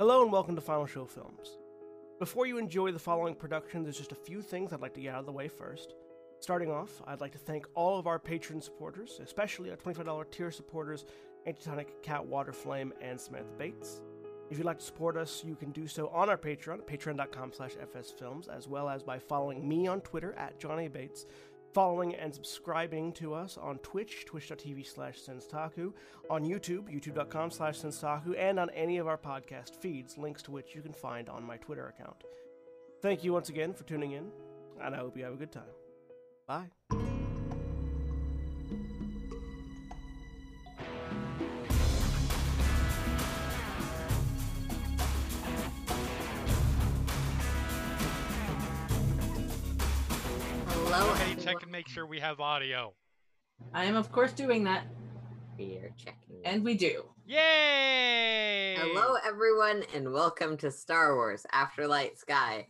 Hello and welcome to Final Show Films. Before you enjoy the following production, there's just a few things I'd like to get out of the way first. Starting off, I'd like to thank all of our patron supporters, especially our $25 tier supporters, Antitonic, Cat Waterflame, and Samantha Bates. If you'd like to support us, you can do so on our Patreon, patreon.com slash fsfilms, as well as by following me on Twitter at Johnny Bates, following and subscribing to us on Twitch, twitch.tv slash senstaku, on YouTube, youtube.com slash senstaku, and on any of our podcast feeds, links to which you can find on my Twitter account. Thank you once again for tuning in, and I hope you have a good time. Bye. Check everyone. and make sure we have audio. I am, of course, doing that, We are checking. and we do. Yay! Hello, everyone, and welcome to Star Wars Afterlight Sky.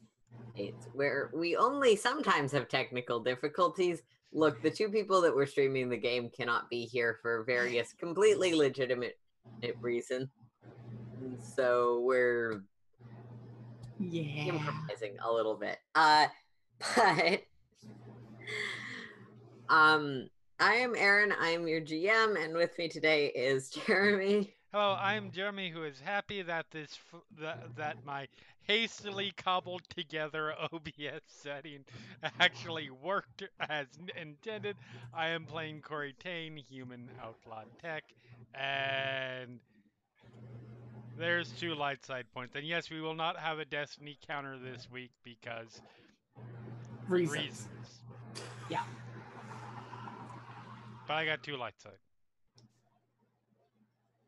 It's where we only sometimes have technical difficulties. Look, the two people that were streaming the game cannot be here for various completely legitimate reasons. So we're Yeah. improvising a little bit. Uh but um I am Erin, I am your GM, and with me today is Jeremy. Hello, I'm Jeremy, who is happy that this f- that, that my hastily cobbled together OBS setting actually worked as intended. I am playing Cori Tane, human outlaw tech, and there's two light side points. And yes, we will not have a Destiny counter this week because Reasons. reasons. Yeah. But I got two light side.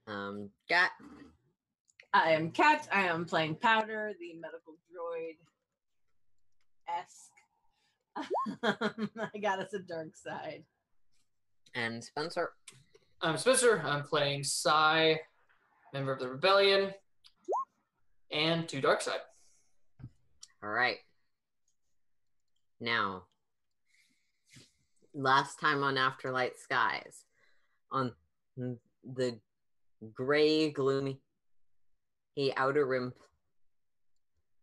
Um got I am Kat. I am playing Powder, the medical droid. Esque. I got us a dark side. and Spencer. I'm Spencer. I'm playing Psy, member of the Rebellion, and two Dark Side. All right. Now, last time on Afterlight Skies, on the gray, gloomy outer rim,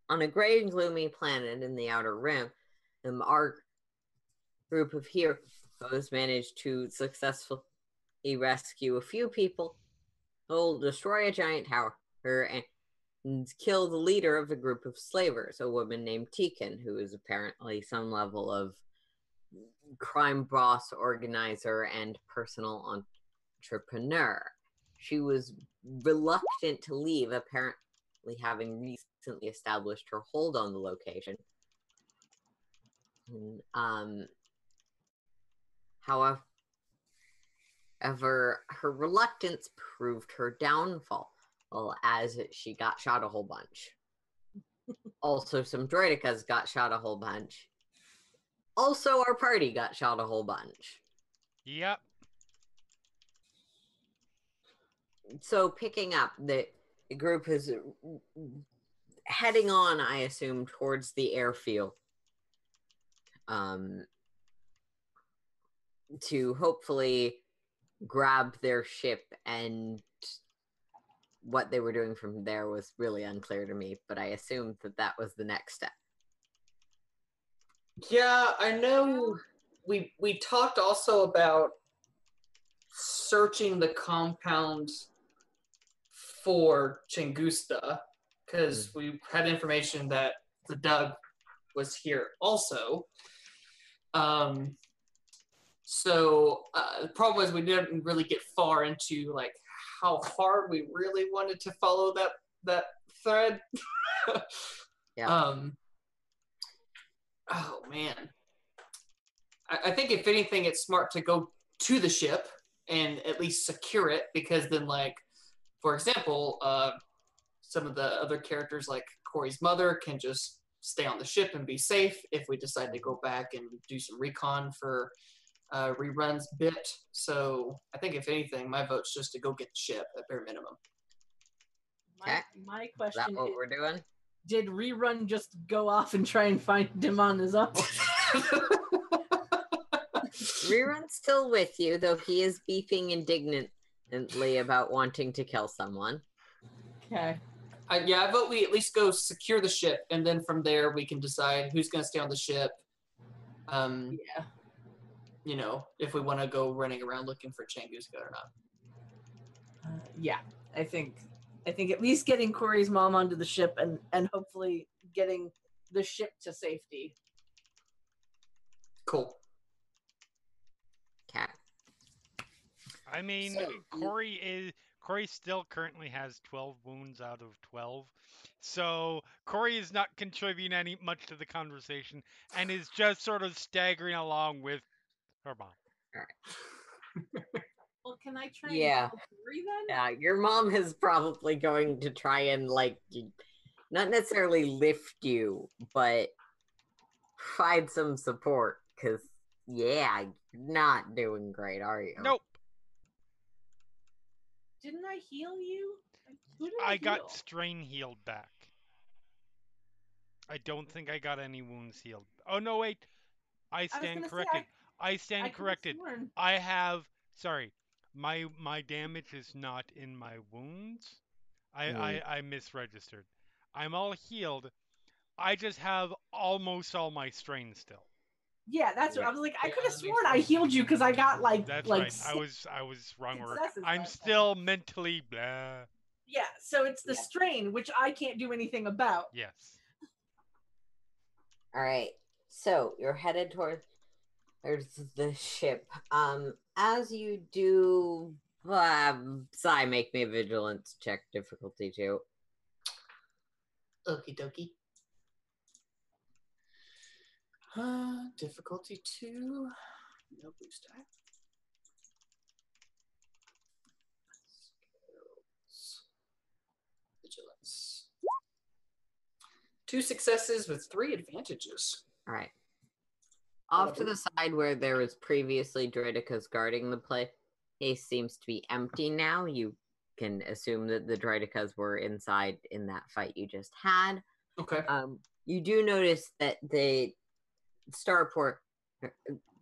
on a gray and gloomy planet in the outer rim, um, our group of heroes managed to successfully rescue a few people, will destroy a giant tower, and kill the leader of a group of slavers, a woman named Tekin, who is apparently some level of crime boss, organizer, and personal entrepreneur. She was reluctant to leave, apparently having recently established her hold on the location. Um, however, ever her reluctance proved her downfall well, as she got shot a whole bunch. also, some droidekas got shot a whole bunch. Also, our party got shot a whole bunch. Yep. So, picking up, the the group is heading on, I assume, towards the airfield. Um, to hopefully grab their ship and what they were doing from there was really unclear to me, but I assumed that that was the next step. Yeah, I know. We we talked also about searching the compound for Chingusta because we had information that the Doug was here also. Um, so uh, the problem was we didn't really get far into like how hard we really wanted to follow that that thread. Yeah. Um. Oh man. I, I think if anything, it's smart to go to the ship and at least secure it because then, like, for example, uh, some of the other characters, like Cori's mother, can just stay on the ship and be safe if we decide to go back and do some recon for uh, reruns bit. So I think if anything, my vote's just to go get the ship at bare minimum. My, Okay. my Is that question what is, we're doing? Did Rerun just go off and try and find him on his own? Rerun's still with you, though he is beefing indignantly about wanting to kill someone. Okay. I, yeah, I vote we at least go secure the ship, and then from there we can decide who's going to stay on the ship. Um, Yeah. you know, if we want to go running around looking for Changuska or not. Uh, yeah. I think I think at least getting Cori's mom onto the ship and and hopefully getting the ship to safety. Cool. Cat. I mean, So, Cori is Cori still currently has 12 wounds out of 12. So Cori is not contributing any much to the conversation and is just sort of staggering along with her mom. Well, can I try? Yeah. And help then? Yeah, your mom is probably going to try and like not necessarily lift you, but find some support. Cause yeah, you're not doing great, are you? Nope, Didn't I heal you? Who did I heal? got strain healed back. I don't think I got any wounds healed. Oh no, wait. I stand gonna say, corrected. I, I stand could've corrected. sworn- I have sorry, my my damage is not in my wounds. I, I I misregistered. I'm all healed. I just have almost all my strain still. Yeah, that's what I was like. I could have sworn I healed you because I got like That's like right. I was I was wrong. Or I'm last time. still mentally blah. yeah. So it's the Yeah. strain which I can't do anything about. Yes. All right. So you're headed towards towards the ship. Um, as you do, um, Psy, make me a vigilance check difficulty too. Okie dokie. Uh, difficulty two. No boost. Skills. Vigilance. Two successes with three advantages. All right. Off to the side where there was previously Droidekas guarding the place it seems to be empty now. You can assume that the Droidekas were inside in that fight you just had. Okay. Um, you do notice that the starport,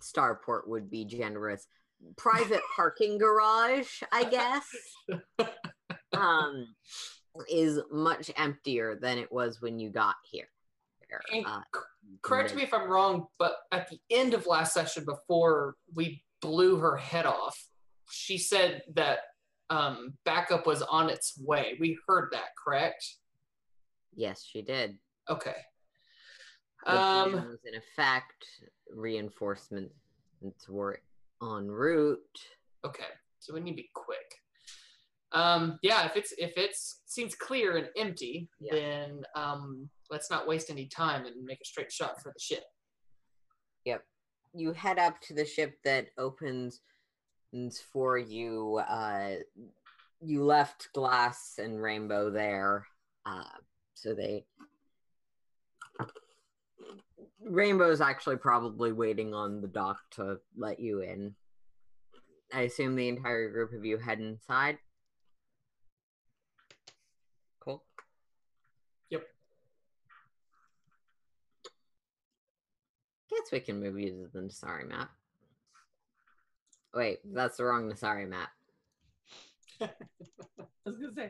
starport would be generous. Private parking garage, I guess, um, is much emptier than it was when you got here. Uh, correct me if I'm wrong, but at the end of last session, before we blew her head off, she said that um, backup was on its way. We heard that, correct? yes, she did. Okay. Um, was in effect. Reinforcements were en route. okay. So we need to be quick. Um, yeah, if it's if it's seems clear and empty, Yeah. then um, let's not waste any time and make a straight shot for the ship. Yep. You head up to the ship that opens for you. Uh, you left Glass and Rainbow there, uh, so they. Rainbow's actually probably waiting on the dock to let you in. I assume the entire group of you head inside. Guess we can move using the Nasari map. Wait, that's the wrong Nasari map. I was gonna say.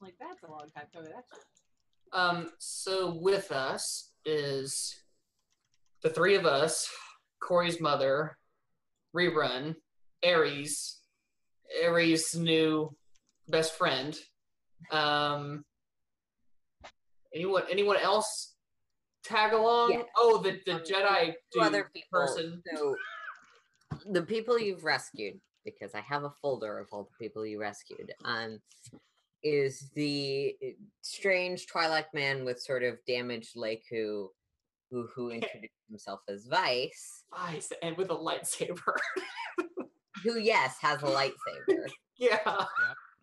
Like that's a long time coming. Actually. Um, so with us is the three of us, Cori's mother, Rerun, Ares, Ares' new best friend. Um, anyone anyone else tag along? Yeah. Oh, the, the Um, Jedi Two dude other people. person. So the people you've rescued, because I have a folder of all the people you rescued, um, is the uh, strange Twi'lek man with sort of damaged lake who who who introduced himself as Vice, Vice, and with a lightsaber. who yes has a lightsaber. yeah.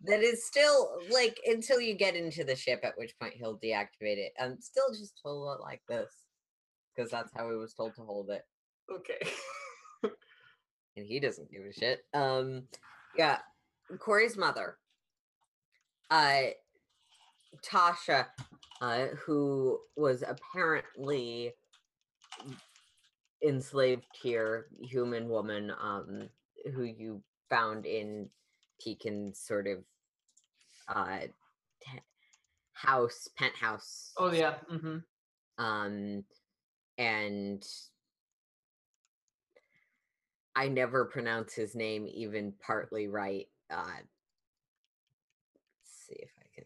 That is still like until you get into the ship, at which point he'll deactivate it. Um, still just hold it like this, because that's how he was told to hold it. Okay. and he doesn't give a shit. Um, yeah, Cori's mother, uh, Tasha, uh, who was apparently enslaved here, human woman, um, who you found in Pekin's sort of uh, te- house, penthouse. Oh yeah. hmm Um, and I never pronounce his name even partly right. Uh, let's see if I can.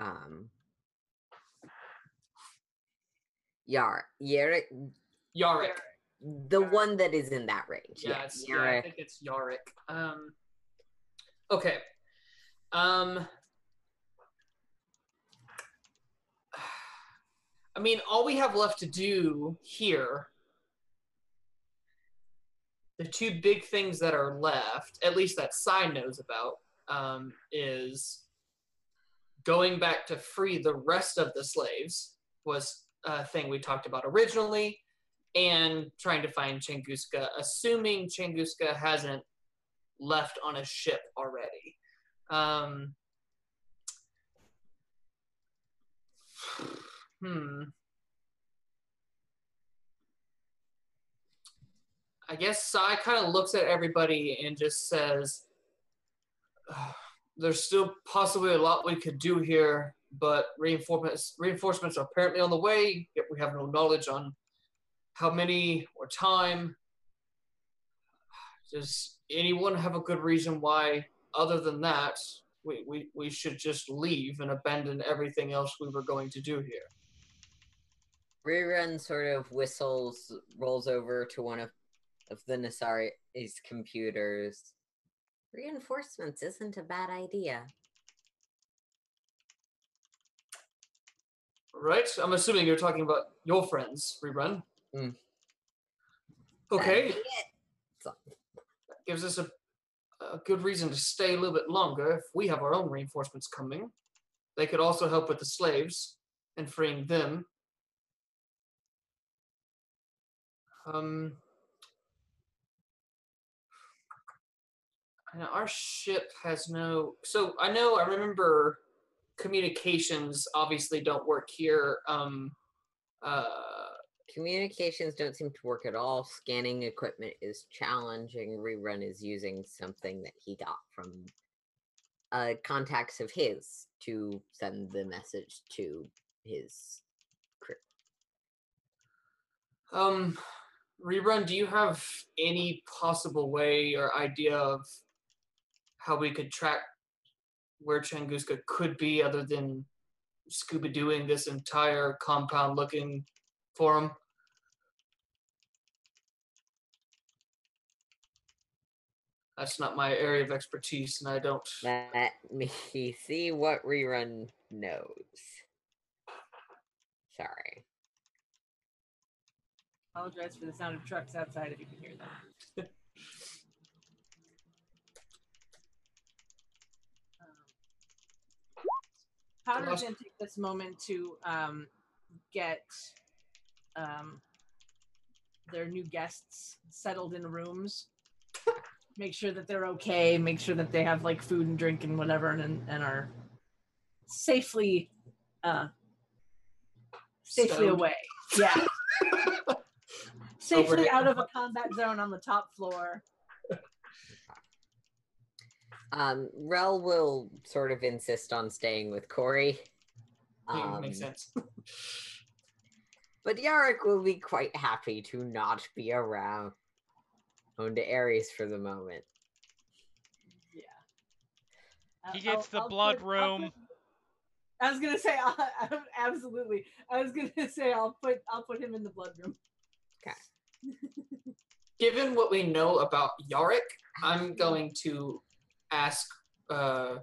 Um, Yar, Yarick, Yarick. the one that is in that range. Yeah, Yeah, yeah, I think it's Yarick. Um, okay. Um, I mean, all we have left to do here, the two big things that are left, at least that Sai knows about, um, is going back to free the rest of the slaves was a thing we talked about originally and trying to find Changuska, assuming Changuska hasn't left on a ship already. Um, hmm. I guess Sai kind of looks at everybody and just says, "There's still possibly a lot we could do here, but reinforcements reinforcements are apparently on the way. Yet we have no knowledge on how many or time. Does anyone have a good reason why, other than that, we, we, we should just leave and abandon everything else we were going to do here? Rerun sort of whistles, rolls over to one of, of the Nasari's computers. Reinforcements isn't a bad idea. Right? I'm assuming you're talking about your friends, Rerun. Mm. Okay. Gives us a, a good reason to stay a little bit longer if we have our own reinforcements coming. They could also help with the slaves and freeing them. Um, our ship has no. So I know. I remember communications obviously don't work here. Um, uh, Communications don't seem to work at all. Scanning equipment is challenging. Rerun is using something that he got from uh, contacts of his to send the message to his crew. Um, rerun. Do you have any possible way or idea of how we could track where Changuska could be, other than Scuba doing this entire compound looking for him? That's not my area of expertise, and I don't. Let me see what Rerun knows. Sorry. Apologize for the sound of trucks outside if you can hear that. Um, Powder's lost- gonna take this moment to um, get um, their new guests settled in rooms. make sure that they're okay. Make sure that they have like food and drink and whatever, and and are safely uh, safely Stowed. away. Yeah. safely out of a combat zone on the top floor. Um, Rel will sort of insist on staying with Cori. Yeah, makes Um, sense. But Yarrick will be quite happy to not be around. Own to Ares for the moment. Yeah. He I'll- gets the I'll blood put- room. put- I was gonna say uh, absolutely. I was gonna say I'll put I'll put him in the blood room. Okay. Given what we know about Yarick, I'm going to ask uh,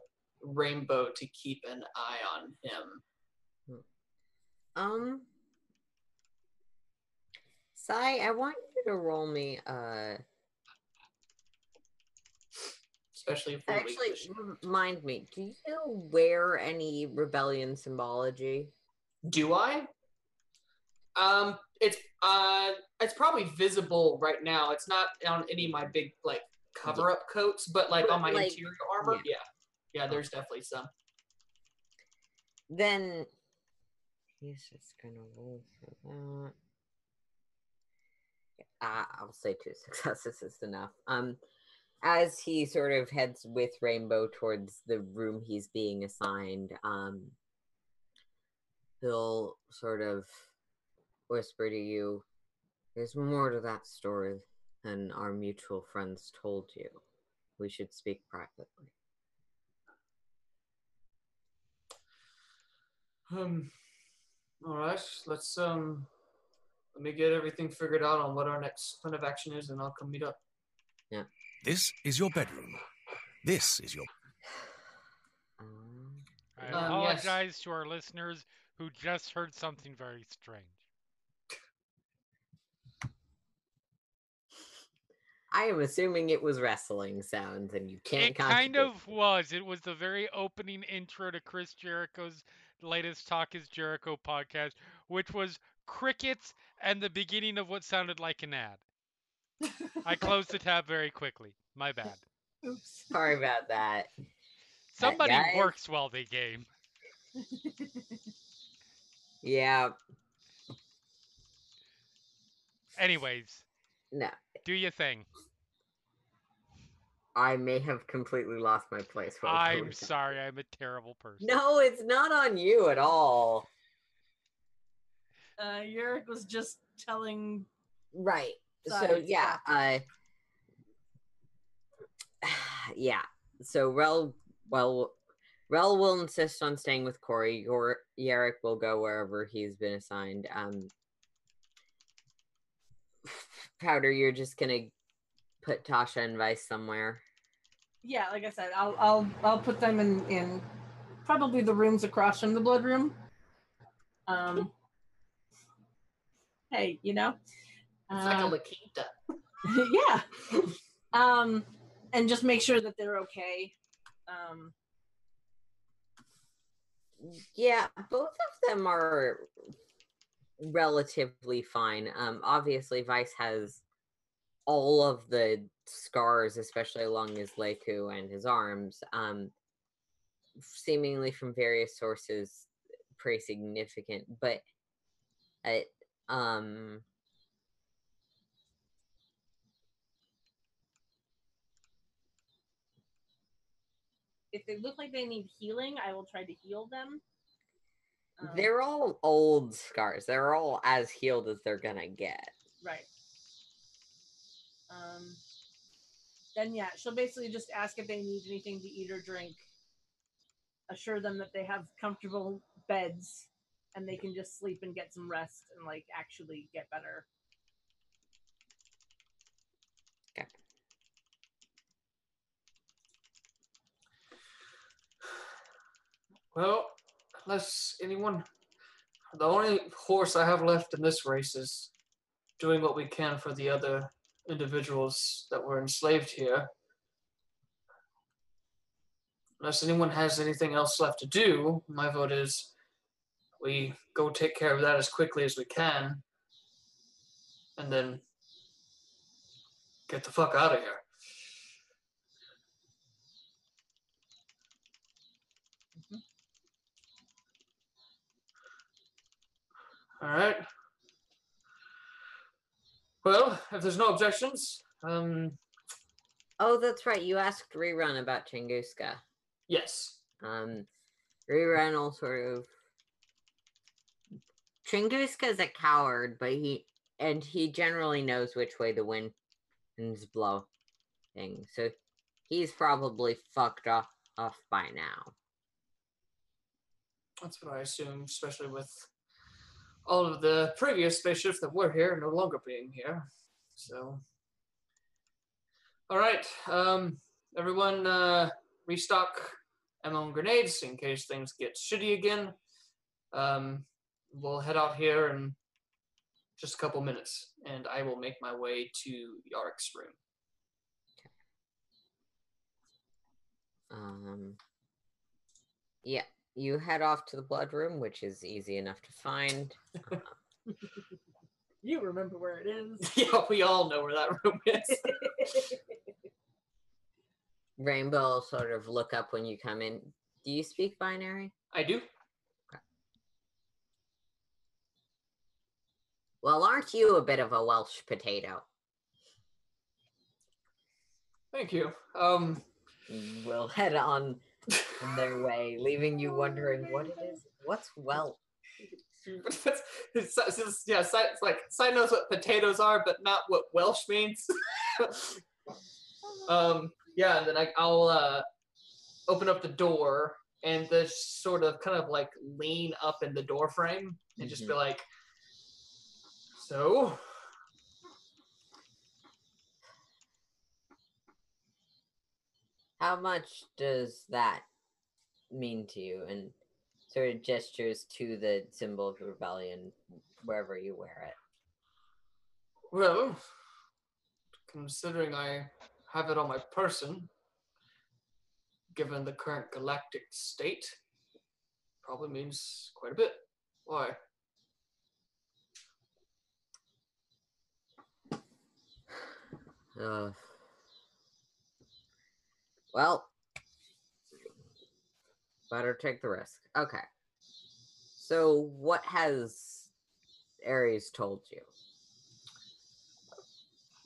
Rainbow to keep an eye on him. Um, Sai, I want you to roll me. Uh, especially if we're actually, remind me. Do you wear any rebellion symbology? Do I? Um, it's uh, it's probably visible right now. It's not on any of my big like cover up coats, but like But, on my like, interior armor, yeah. yeah, there's definitely some. Then he's just gonna roll for that. Ah, I'll say two successes is enough. Um, as he sort of heads with Rainbow towards the room he's being assigned, um, he'll sort of whisper to you, There's more to that story than our mutual friends told you. We should speak privately. Um, all right, let's um, let me get everything figured out on what our next plan of action is, and I'll come meet up. Yeah. This is your bedroom. This is your. I Um, yes. apologize to our listeners who just heard something very strange. I am assuming it was wrestling sounds, and you can't. It kind of me. was. It was the very opening intro to Chris Jericho's latest Talk is Jericho podcast, which was crickets and the beginning of what sounded like an ad. I closed the tab very quickly. My bad. Oops. Sorry about that. Somebody guys- works while they game. Yeah, Anyways, no, do your thing. I may have completely lost my place. I'm sorry. I'm a terrible person. No, it's not on you at all. Uh, Yurik was just telling. Right. So yeah, uh yeah. So Rel well Rel will insist on staying with Cori. Your Yarrick will go wherever he's been assigned. Um Powder, you're just gonna put Tasha and Vice somewhere. Yeah, like I said, I'll I'll I'll put them in in probably the rooms across from the blood room. Um. Hey, you know. It's like a Uh, La yeah. Um, and just make sure that they're okay. Um, Yeah, both of them are relatively fine. Um, obviously, Vice has all of the scars, especially along his lekku and his arms. Um, seemingly from various sources, pretty significant. But, it, um, if they look like they need healing, I will try to heal them. Um, they're all old scars. They're all as healed as they're gonna get. right. Um, then yeah, she'll basically just ask if they need anything to eat or drink. Assure them that they have comfortable beds and they can just sleep and get some rest and like actually get better. Okay. Well, unless anyone, the only horse I have left in this race is doing what we can for the other individuals that were enslaved here. Unless anyone has anything else left to do, my vote is we go take care of that as quickly as we can and then get the fuck out of here. All right. Well, if there's no objections, um, Oh, that's right. You asked Rerun about Tunguska. yes. Um, Rerun will sort of. Tunguska's a coward, but he and he generally knows which way the winds blow. Thing, so he's probably fucked off off by now. That's what I assume, especially with all of the previous spaceships that were here no longer being here. So, all right, um, everyone, uh, restock ammo and grenades in case things get shitty again. Um, we'll head out here in just a couple minutes, and I will make my way to Yarick's room. Um, yeah, you head off to the blood room, which is easy enough to find. You remember where it is. yeah, we all know where that room is. Rainbow sort of look up when you come in. Do you speak binary? I do. Well, aren't you a bit of a Welsh potato? Thank you. Um, will head on their way, leaving you wondering what it is. What's well? it's, it's, yeah, Si it's like Si knows what potatoes are, but not what Welsh means. um, yeah, and then I, I'll uh, open up the door and just sort of kind of like lean up in the door frame and just be like, so. How much does that mean to you? And sort of gestures to the symbol of rebellion wherever you wear it. Well, considering I have it on my person, given the current galactic state, probably means quite a bit. Why? Uh, well, better take the risk. Okay. So, what has Ares told you?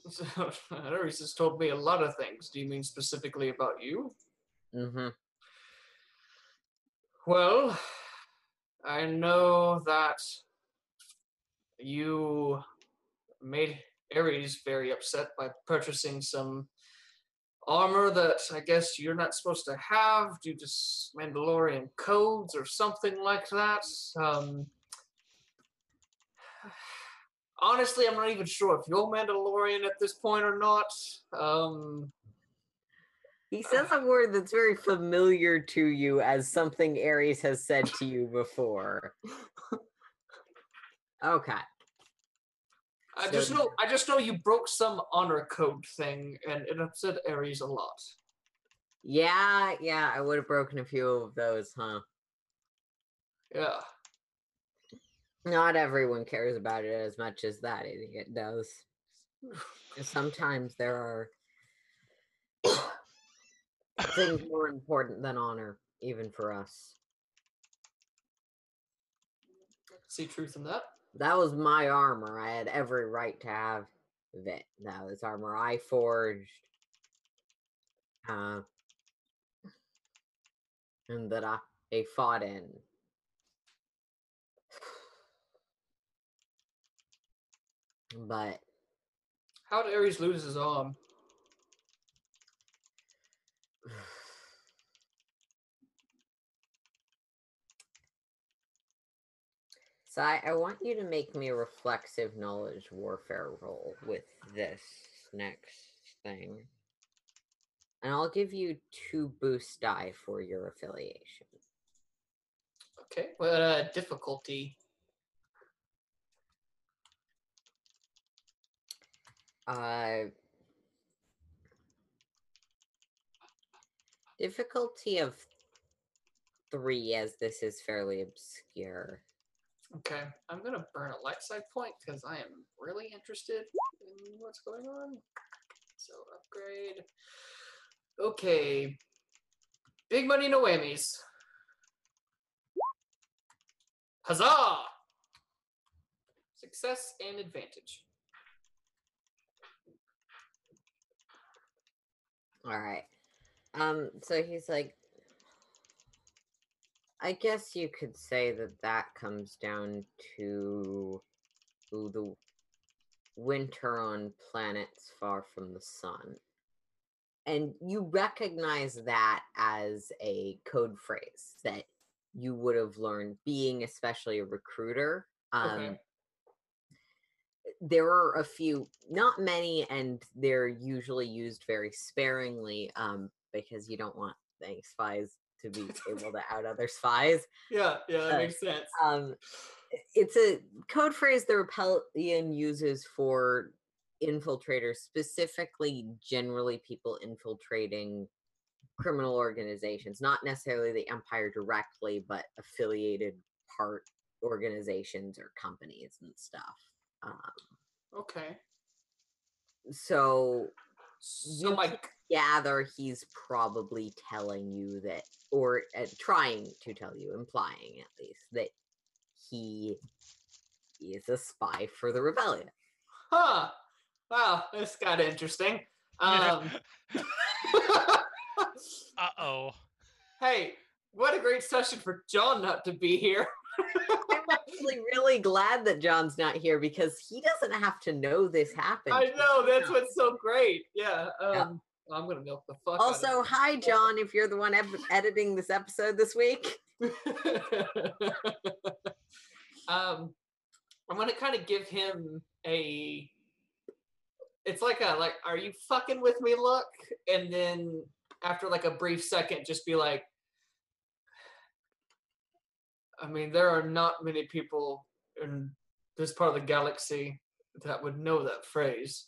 So, Ares has told me a lot of things. Do you mean specifically about you? Mm-hmm. Well, I know that you made Ares very upset by purchasing some armor that I guess you're not supposed to have due to Mandalorian codes or something like that. Um, honestly, I'm not even sure if you're Mandalorian at this point or not. Um, He says a word that's very familiar to you as something Ares has said to you before. Okay. I So just know I just know you broke some honor code thing and it upset Ares a lot. Yeah, yeah, I would have broken a few of those, huh? Yeah. Not everyone cares about it as much as that idiot does. Sometimes there are things more important than honor, even for us. See truth in that. That was my armor. I had every right to have it. That was armor I forged. Uh, and that I, I fought in. But How did Ares lose his arm? So I, I want you to make me a reflexive knowledge warfare roll with this next thing. And I'll give you two boost die for your affiliation. Okay. What uh, difficulty? Uh, difficulty of three, as this is fairly obscure. Okay. I'm gonna burn a light side point because I am really interested in what's going on. So upgrade. Okay. Big money no whammies. Huzzah! Success and advantage. All right. Um. So he's like, I guess you could say that that comes down to the winter on planets far from the sun, and you recognize that as a code phrase that you would have learned, being especially a recruiter. Um, Okay. there are a few, not many, and they're usually used very sparingly um, because you don't want the spies to be able to out other spies. Yeah, yeah, that Uh, makes sense. Um, it's a code phrase the Rebellion uses for infiltrators, specifically, generally people infiltrating criminal organizations, not necessarily the Empire directly, but affiliated part organizations or companies and stuff. Um, Okay. so So my gather he's probably telling you that or uh, trying to tell you implying at least that he is a spy for the rebellion Huh. Wow, this got interesting. Um, uh oh. hey, what a great session for John not to be here. I'm actually really glad that John's not here because he doesn't have to know this happened. I know that's what's so great. Yeah. Um, Yeah. I'm gonna milk the fuck. Also, hi John, if you're the one ed- editing this episode this week. um, I'm gonna kind of give him a. It's like a like, are you fucking with me? Look, and then after like a brief second, just be like, I mean, there are not many people in this part of the galaxy that would know that phrase.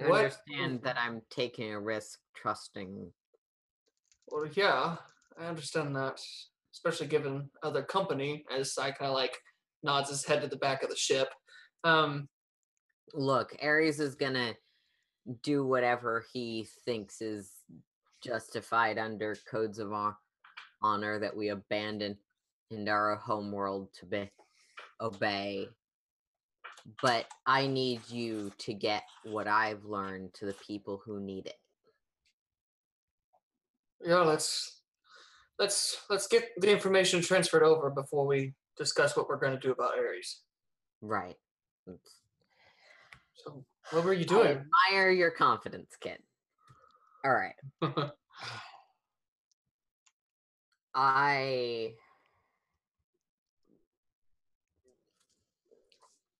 I understand that I'm taking a risk trusting. Well, yeah, I understand that, especially given other company. As I kind of like nods his head to the back of the ship. Um, Look, Ares is gonna do whatever he thinks is justified under codes of hon- honor that we abandon in our home world to be obey. But I need you to get what I've learned to the people who need it. yeah, let's let's let's get the information transferred over before we discuss what we're going to do about Ares. Right. It's- So, what were you doing? I admire your confidence, kid. All right. I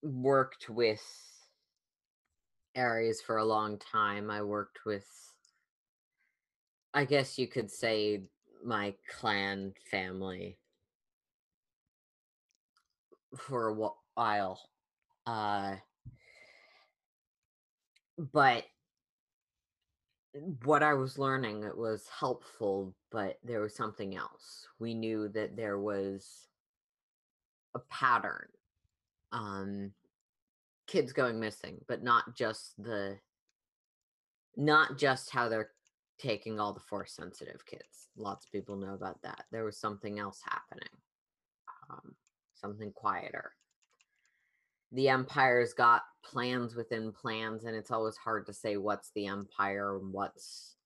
worked with Ares for a long time. I worked with, I guess you could say, my clan family for a while. Uh, but what I was learning it was helpful, but there was something else. We knew that there was a pattern. Um kids going missing, but not just the not just how they're taking all the force sensitive kids. Lots of people know about that. There was something else happening. Um something quieter. The empire's got plans within plans and it's always hard to say what's the empire and what's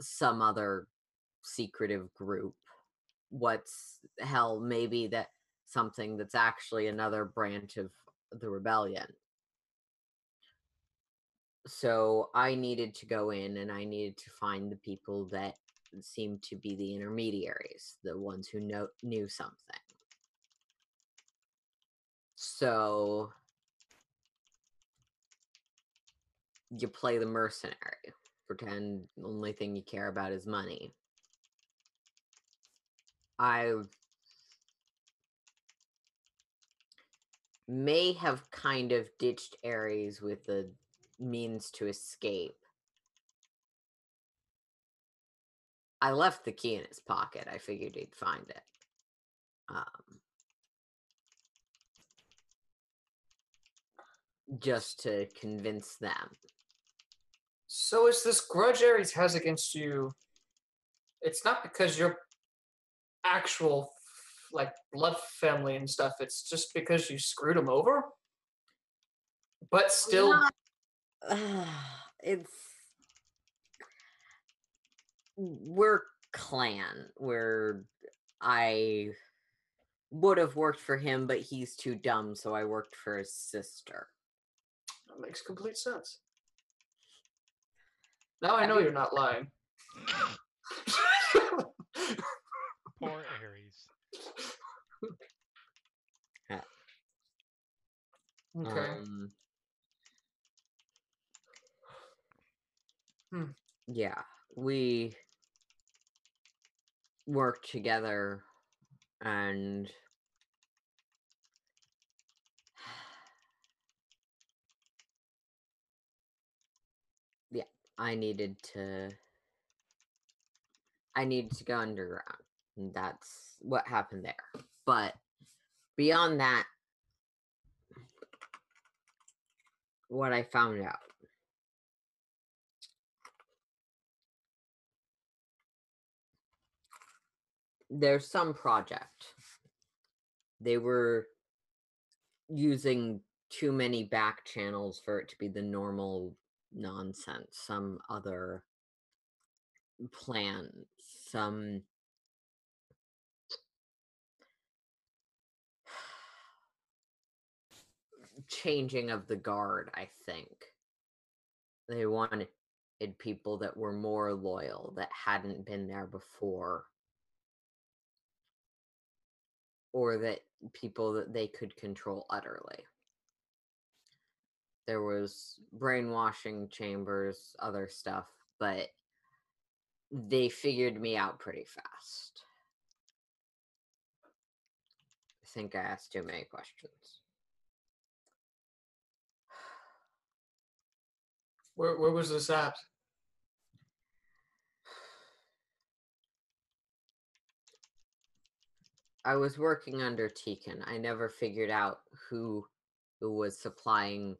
some other secretive group what's hell maybe that something that's actually another branch of the rebellion. So i needed to go in and i needed to find the people that seemed to be the intermediaries the ones who know knew something. So you play the mercenary pretend the only thing you care about is money. I may have kind of ditched ares with the means to escape. I left the key in his pocket. I figured he'd find it. Um, just to convince them. So, is this grudge Ares has against you? It's not because you're actual like blood family and stuff. It's just because you screwed him over. But still, Not- it's we're clan where I would have worked for him, but he's too dumb, so I worked for his sister. that makes complete sense. Now I Have know you- you're not lying. Poor Ares. okay. Um, Hmm. Yeah, we worked together and yeah, I needed to I needed to go underground. And that's what happened there. But beyond that what I found out. There's some project. They were using too many back channels for it to be the normal nonsense, some other plan, some changing of the guard, I think. They wanted people that were more loyal, that hadn't been there before. Or that people that they could control utterly. There was brainwashing chambers, other stuff, but they figured me out pretty fast. I think I asked too many questions. Where where was this at? I was working under Tekin. I never figured out who who was supplying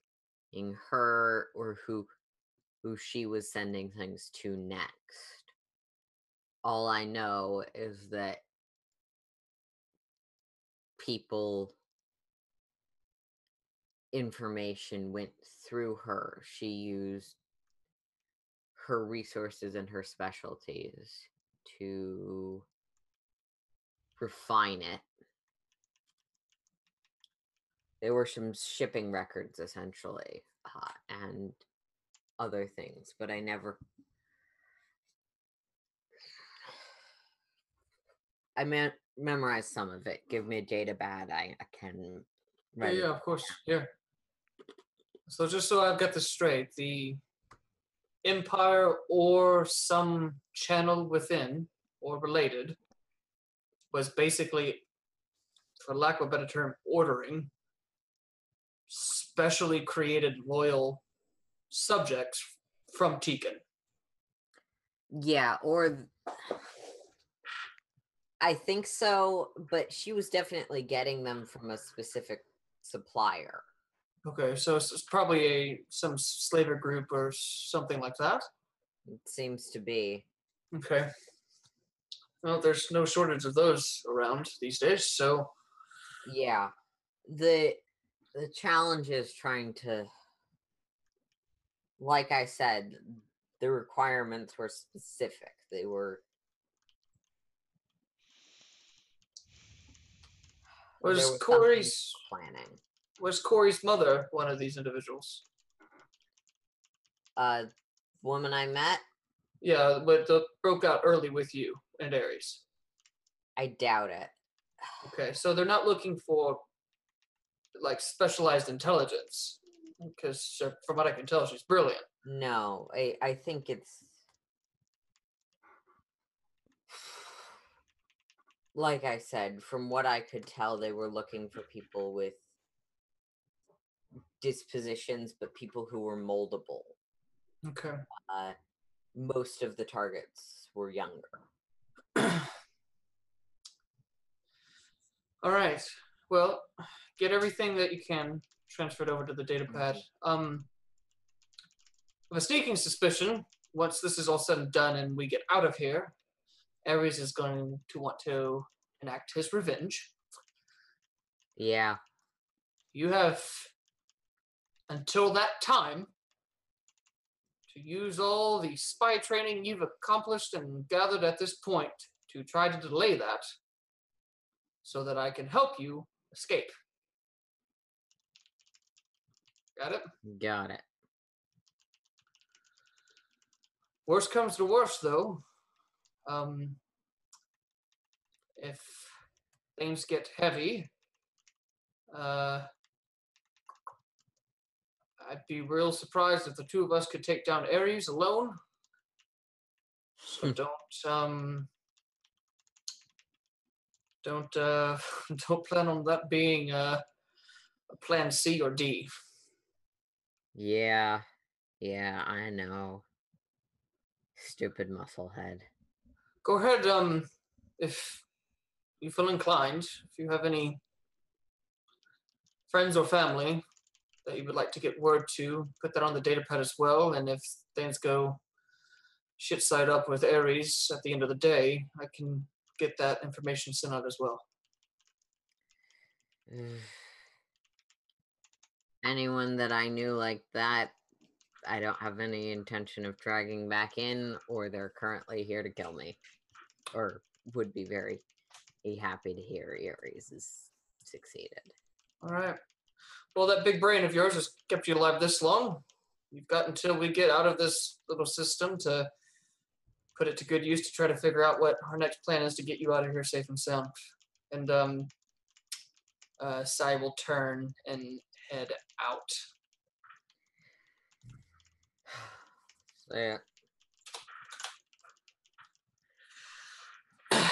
her or who who she was sending things to next. All I know is that people information went through her. She used her resources and her specialties to refine it. There were some shipping records essentially, uh, and other things, but I never. I meant memorized some of it. Give me a data pad, I, I can. Yeah, yeah, of course. Yeah. So just so I've got this straight, the Empire or some channel within or related was basically, for lack of a better term, ordering specially created loyal subjects from Tekin. Yeah, or I think so, but she was definitely getting them from a specific supplier. Okay, so it's, it's probably a some slaver group or something like that. It seems to be. Okay. Well, there's no shortage of those around these days, so yeah. The the challenge is trying to like I said, the requirements were specific. They were was, was Cori's planning. Was Cori's mother one of these individuals? Uh woman I met? Yeah, but broke out early with you and Ares. I doubt it. Okay, so they're not looking for like specialized intelligence because from what I can tell, she's brilliant. No, I I think it's like I said. From what I could tell, they were looking for people with dispositions, but people who were moldable. Okay. Uh, most of the targets were younger. All right. Well, get everything that you can transferred over to the data pad. Um, with a sneaking suspicion, once this is all said and done and we get out of here, Ares is going to want to enact his revenge. Yeah. You have until that time to use all the spy training you've accomplished and gathered at this point to try to delay that so that I can help you escape. Got it? Got it. Worst comes to worst, though. Um, if things get heavy, uh, I'd be real surprised if the two of us could take down Ares alone. So don't um, don't uh, don't plan on that being uh, a plan C or D. Yeah, yeah, I know. Stupid muscle head. Go ahead, um, if you feel inclined, if you have any friends or family that you would like to get word to, put that on the data pad as well. And if things go shit side up with Ares at the end of the day, I can get that information sent out as well. Anyone that I knew like that, I don't have any intention of dragging back in, or they're currently here to kill me, or would be very happy to hear Ares has succeeded. All right. Well, that big brain of yours has kept you alive this long. You've got until we get out of this little system to put it to good use to try to figure out what our next plan is to get you out of here safe and sound. And um, uh, Sai will turn and head out. Yeah,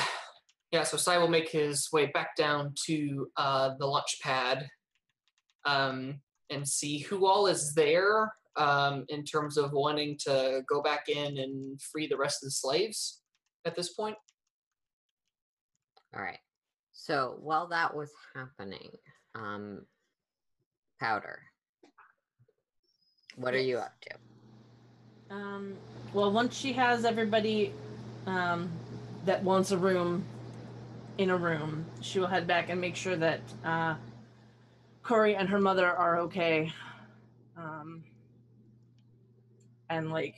yeah, so Sai will make his way back down to uh, the launch pad um, and see who all is there um, in terms of wanting to go back in and free the rest of the slaves at this point. all right. So while that was happening, um, Powder, what are you up to? Um, well, once she has everybody um, that wants a room in a room, she will head back and make sure that uh, Cori and her mother are okay. Um, and like,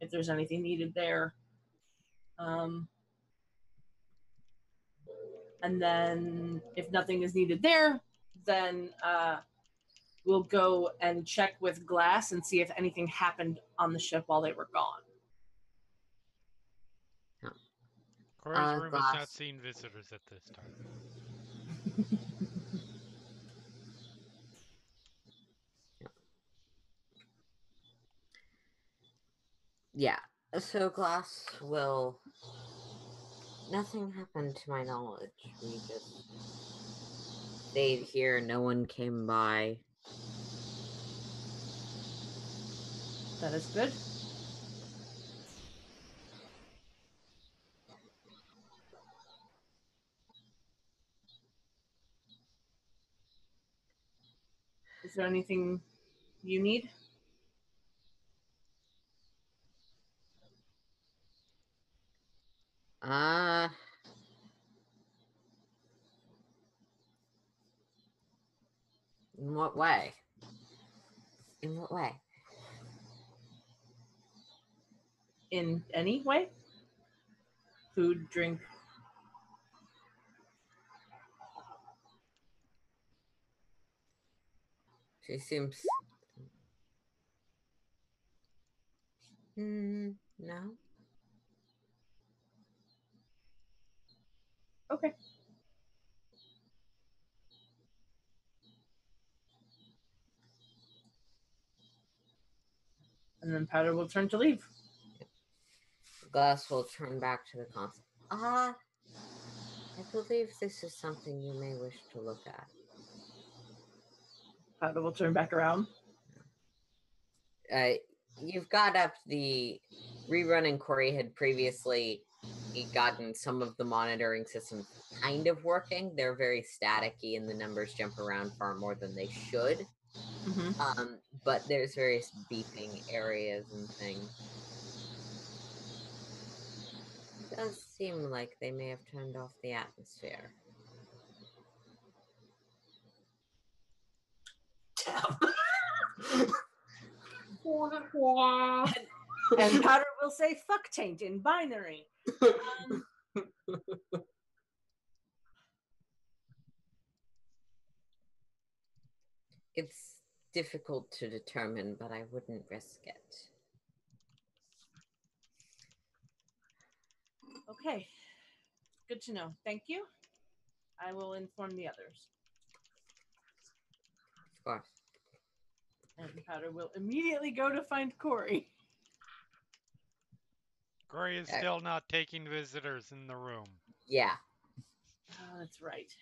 if there's anything needed there. Um, and then, if nothing is needed there, then uh, we'll go and check with Glass and see if anything happened on the ship while they were gone. Cori's Uh, room has not glass. seen visitors at this time. Yeah. So glass will. Nothing happened to my knowledge. We just stayed here. No one came by. That is good. Is there anything you need? In what way? In what way? In any way? Food, drink. She seems. Hmm. No. Okay. And then Powder will turn to leave. Glass will turn back to the console. Ah. I believe this is something you may wish to look at. Powder will turn back around. uh, you've got up the rerun and Cori had previously gotten some of the monitoring systems kind of working. They're very staticky and the numbers jump around far more than they should. Mm-hmm. Um, but there's various beeping areas and things. It Does seem like they may have turned off the atmosphere. Damn. And Powder will say fuck taint in binary. Um, It's difficult to determine, but I wouldn't risk it. okay. Good to know. Thank you. I will inform the others. Of course. And Powder will immediately go to find Cori. Cori is Okay. still not taking visitors in the room. Yeah. Oh, that's right.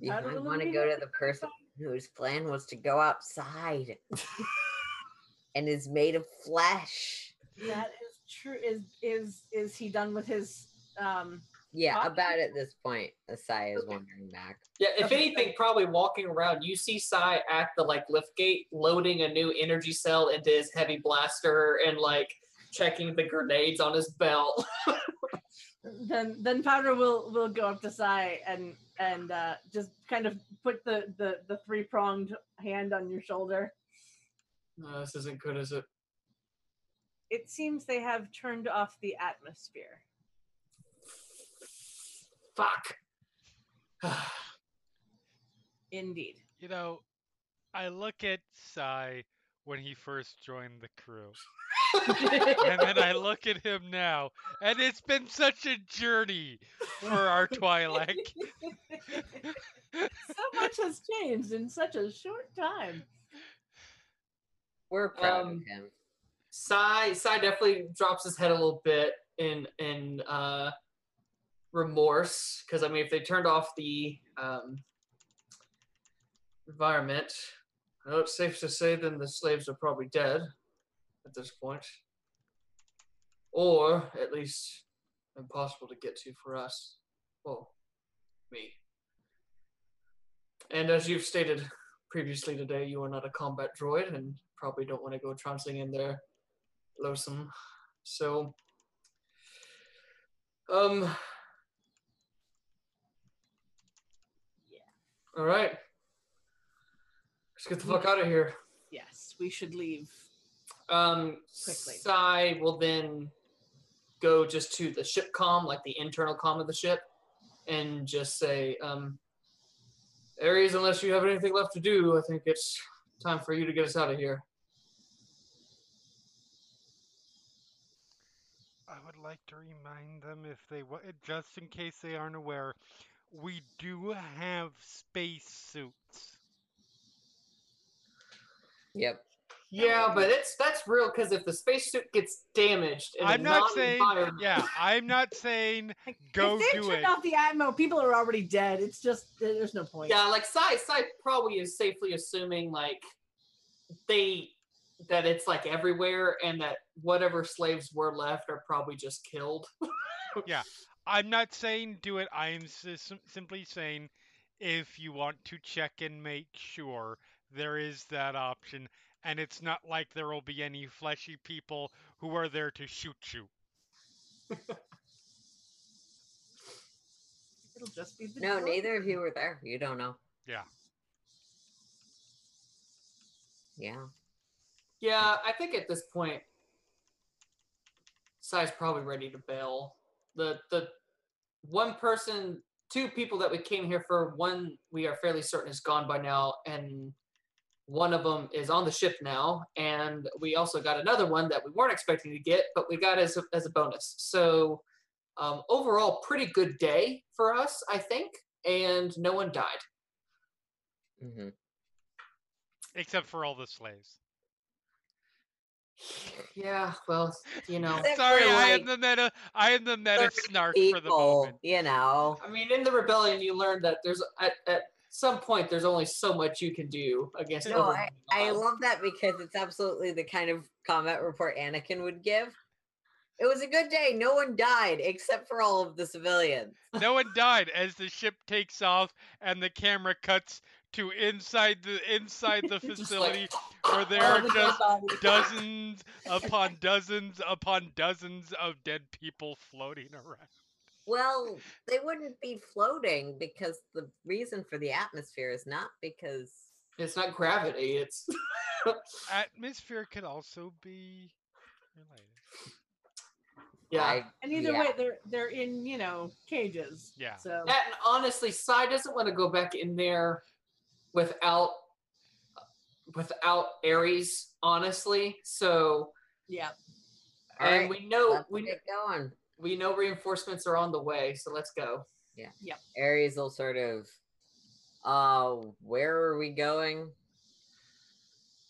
You Powder might want to go to the person whose plan was to go outside and is made of flesh. That is true. Is is is he done with his um Yeah, Huh? about at this point, Asai is wandering back. Yeah, if Okay. anything, probably walking around, you see Sai at the like lift gate loading a new energy cell into his heavy blaster and like checking the grenades on his belt. then then Powder will will go up to Sai and and uh, just kind of put the the, the three pronged hand on your shoulder. No, this isn't good, is it? It seems they have turned off the atmosphere. Fuck. Indeed. You know, I look at Sai when he first joined the crew. and then I look at him now, and it's been such a journey for our Twi'lek. so much has changed in such a short time. We're proud Um, of him. Sai Sai definitely drops his head a little bit in in uh, remorse because I mean, if they turned off the um, environment, I know it's safe to say then the slaves are probably dead at this point, or at least impossible to get to for us. Well, me. And as you've stated previously today, you are not a combat droid and probably don't want to go trouncing in there lonesome. So, um, Yeah. all right, let's get the fuck out of here. Yes, we should leave. Um, Quickly. Sai will then go just to the ship com, like the internal com of the ship, and just say, um, Ares, unless you have anything left to do, I think it's time for you to get us out of here. I would like to remind them if they wa- just in case they aren't aware, we do have space suits. Yep. Yeah, but it's that's real because if the spacesuit gets damaged, in a I'm not saying non-environment- yeah, I'm not saying Go if they do it. off the atmo, people are already dead. It's just there's no point. Yeah, like Sai Sai probably is safely assuming like they that it's like everywhere and that whatever slaves were left are probably just killed. Yeah, I'm not saying do it. I'm s- simply saying if you want to check and make sure there is that option and it's not like there will be any fleshy people who are there to shoot you. It'll just be the No, droid. neither of you were there. You don't know. Yeah. Yeah. Yeah, I think at this point Sai's probably ready to bail. The the one person two people that we came here for, one we are fairly certain is gone by now, and one of them is on the ship now, and we also got another one that we weren't expecting to get, but we got as a, as a bonus. So um, overall, pretty good day for us, I think, and no one died. hmm Except for all the slaves. Yeah, well, you know, Sorry, for, I am the meta I am the meta 30 snark for the moment. you know. I mean, in the rebellion, you learn that there's at, at some point there's only so much you can do against. No, overwhelming I love that because it's absolutely the kind of combat report Anakin would give. It was a good day. No one died except for all of the civilians. No one died as the ship takes off and the camera cuts to inside the inside the Just like- facility where there are just dozens upon dozens upon dozens of dead people floating around. Well, they wouldn't be floating because the reason for the atmosphere is not because It's not gravity. It's Atmosphere could also be related. yeah. I- And either yeah. way, they're they're in you know cages. Yeah. So That and honestly, Sai doesn't want to go back in there without without Ares. Honestly, so yeah. All and right, we know let's we get going. We know reinforcements are on the way. So let's go. Yeah. Yeah. Ares will sort of, uh, where are we going?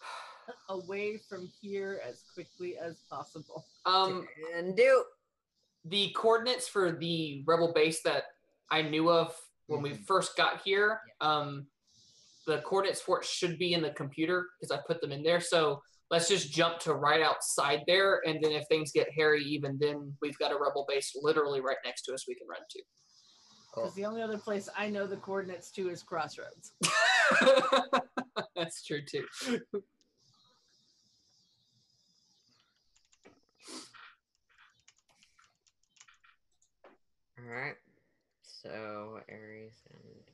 Away from here as quickly as possible. Um, and do the coordinates for the rebel base that I knew of when we Mhm. first got here, um, the coordinates for it should be in the computer because I put them in there. So let's just jump to right outside there. And then if things get hairy, even then, we've got a rebel base literally right next to us we can run to. Because cool. the only other place I know the coordinates to is Crossroads. That's true too. All right. So Ares and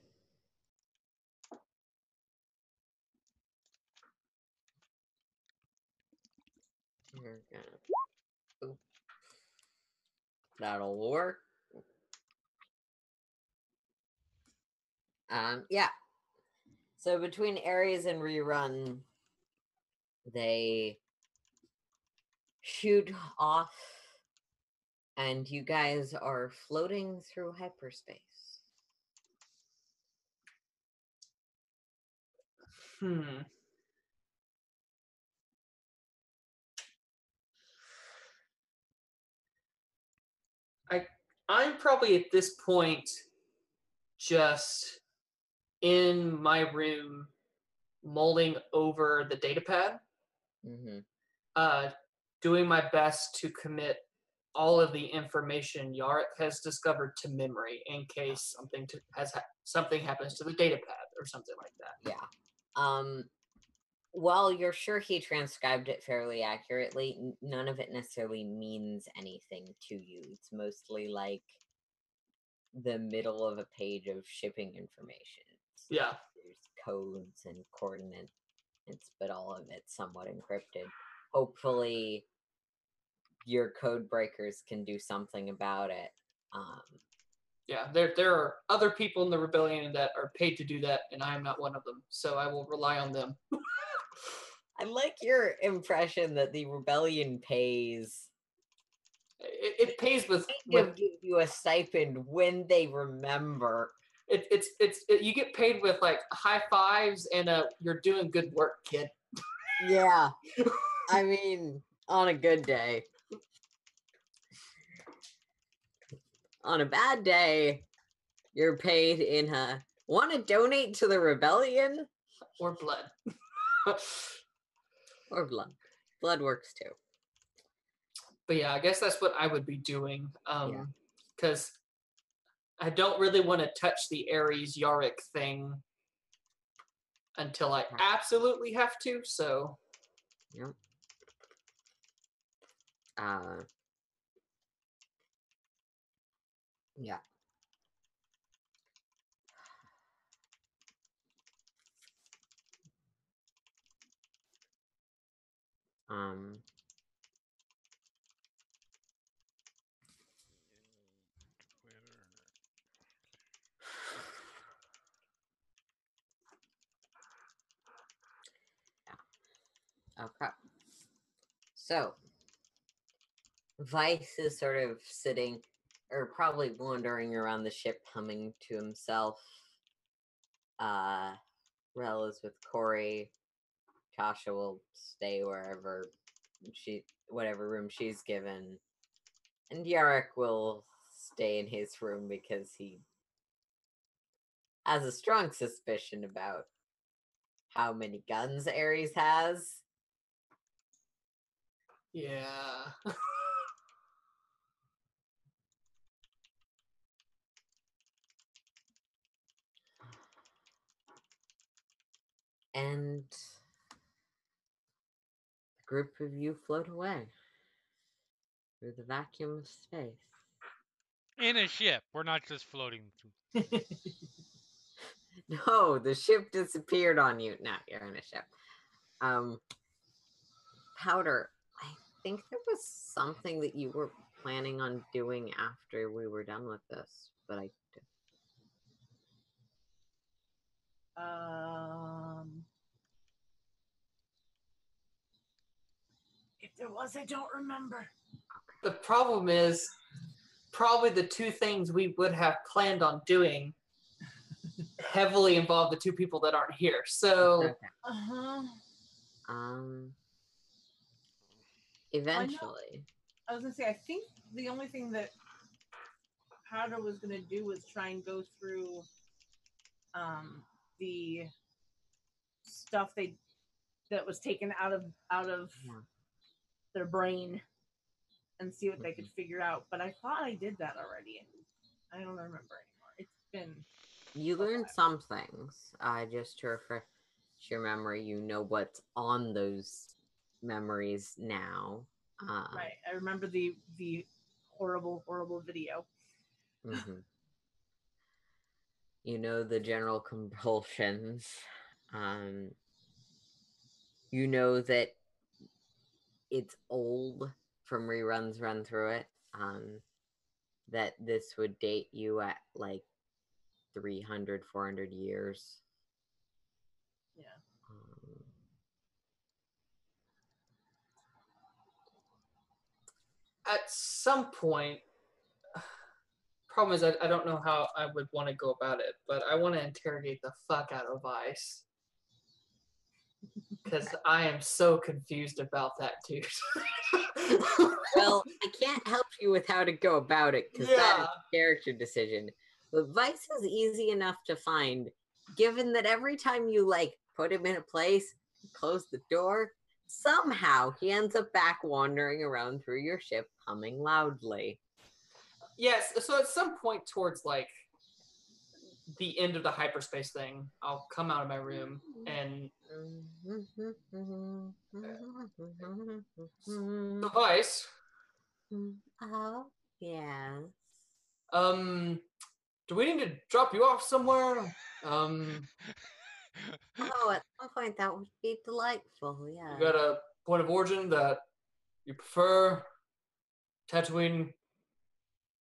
That'll work. Um, yeah. So between Ares and Rerun, they shoot off, and you guys are floating through hyperspace. Hmm. I I'm probably at this point just in my room mulling over the data pad, Mm-hmm. uh, doing my best to commit all of the information Yarick has discovered to memory in case something to, has ha- something happens to the data pad or something like that. Yeah. Um while you're sure he transcribed it fairly accurately, none of it necessarily means anything to you. It's mostly like the middle of a page of shipping information. It's- Yeah. There's codes and coordinates, but all of it somewhat encrypted. Hopefully your code breakers can do something about it. Um Yeah, there there are other people in the rebellion that are paid to do that, and I am not one of them. So I will rely on them. I like your impression that the rebellion pays It, it pays with, with give you a stipend when they remember. it, it's it's it, you get paid with like high fives and uh you're doing good work, kid. Yeah. I mean, on a good day. On a bad day, you're paid in a want to donate to the rebellion Or blood. or blood. Blood works too. but yeah, I guess that's what I would be doing. Um Yeah. because I don't really want to touch the Ares Yarick thing until I absolutely have to. So Yep. Uh, yeah. Um, okay. So, Vice is sort of sitting, or probably wandering around the ship, humming to himself. Uh, Rel is with Cori. Tasha will stay wherever she, whatever room she's given, and Yarek will stay in his room because he has a strong suspicion about how many guns Ares has. yeah. and the group of you float away through the vacuum of space. In a ship. We're not just floating. through- No, the ship disappeared on you. No, you're in a ship. Um, Powder, I think there was something that you were planning on doing after we were done with this, but I Um, there was, I don't remember. The problem is probably the two things we would have planned on doing heavily involve the two people that aren't here. So Okay. Uh huh. Um, eventually, I was gonna say, I think the only thing that Powder was gonna do was try and go through um the stuff they that was taken out of out of Yeah. Their brain and see what they could figure out. But I thought I did that already. and I don't remember anymore. It's been you learned some things. Uh, just to refresh your memory, you know what's on those memories now. Uh, right. I remember the the horrible horrible video. Mhm. You know the general compulsions. Um, you know that it's old from reruns run through it. Um, that this would date you at like 300, 400 years. Yeah. Um, At some point, problem is I, I don't know how I would want to go about it, but I want to interrogate the fuck out of Vice. Because I am so confused about that too. well, I can't help you with how to go about it because that is Yeah. a character decision. But Vice is easy enough to find, given that every time you like put him in a place, close the door, somehow he ends up back wandering around through your ship, humming loudly. yes, so at some point towards like the end of the hyperspace thing, I'll come out of my room and the Vice, Oh, yeah. um, do we need to drop you off somewhere? Um, Oh, at some point that would be delightful. Yeah. you got a point of origin that you prefer? Tatooine,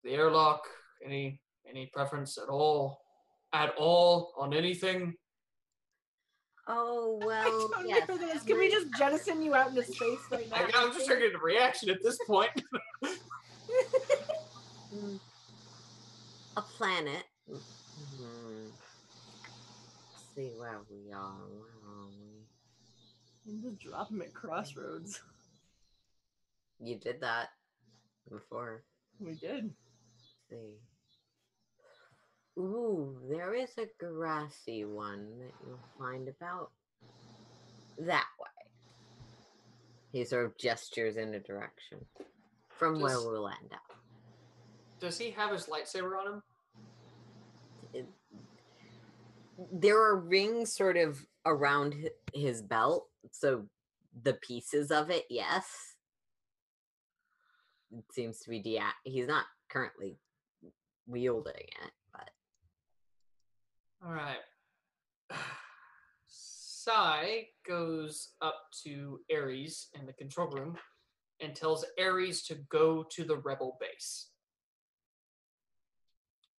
the airlock, any any preference at all? At all on anything? Oh I well, don't yes. know this. Can we just jettison you out into space right now? I, I'm just trying to get a reaction at this point. A planet. Mhm. Let's see where we are. Where are we? And just drop him at crossroads. You did that before. We did. Let's see. Ooh, there is a grassy one that you'll find about that way. He sort of gestures in a direction from where we'll end up. Does he have his lightsaber on him? it- there are rings sort of around his belt so the pieces of it yes it seems to be de- he's not currently wielding it All right. Sai goes up to Ares in the control room and tells Ares to go to the rebel base.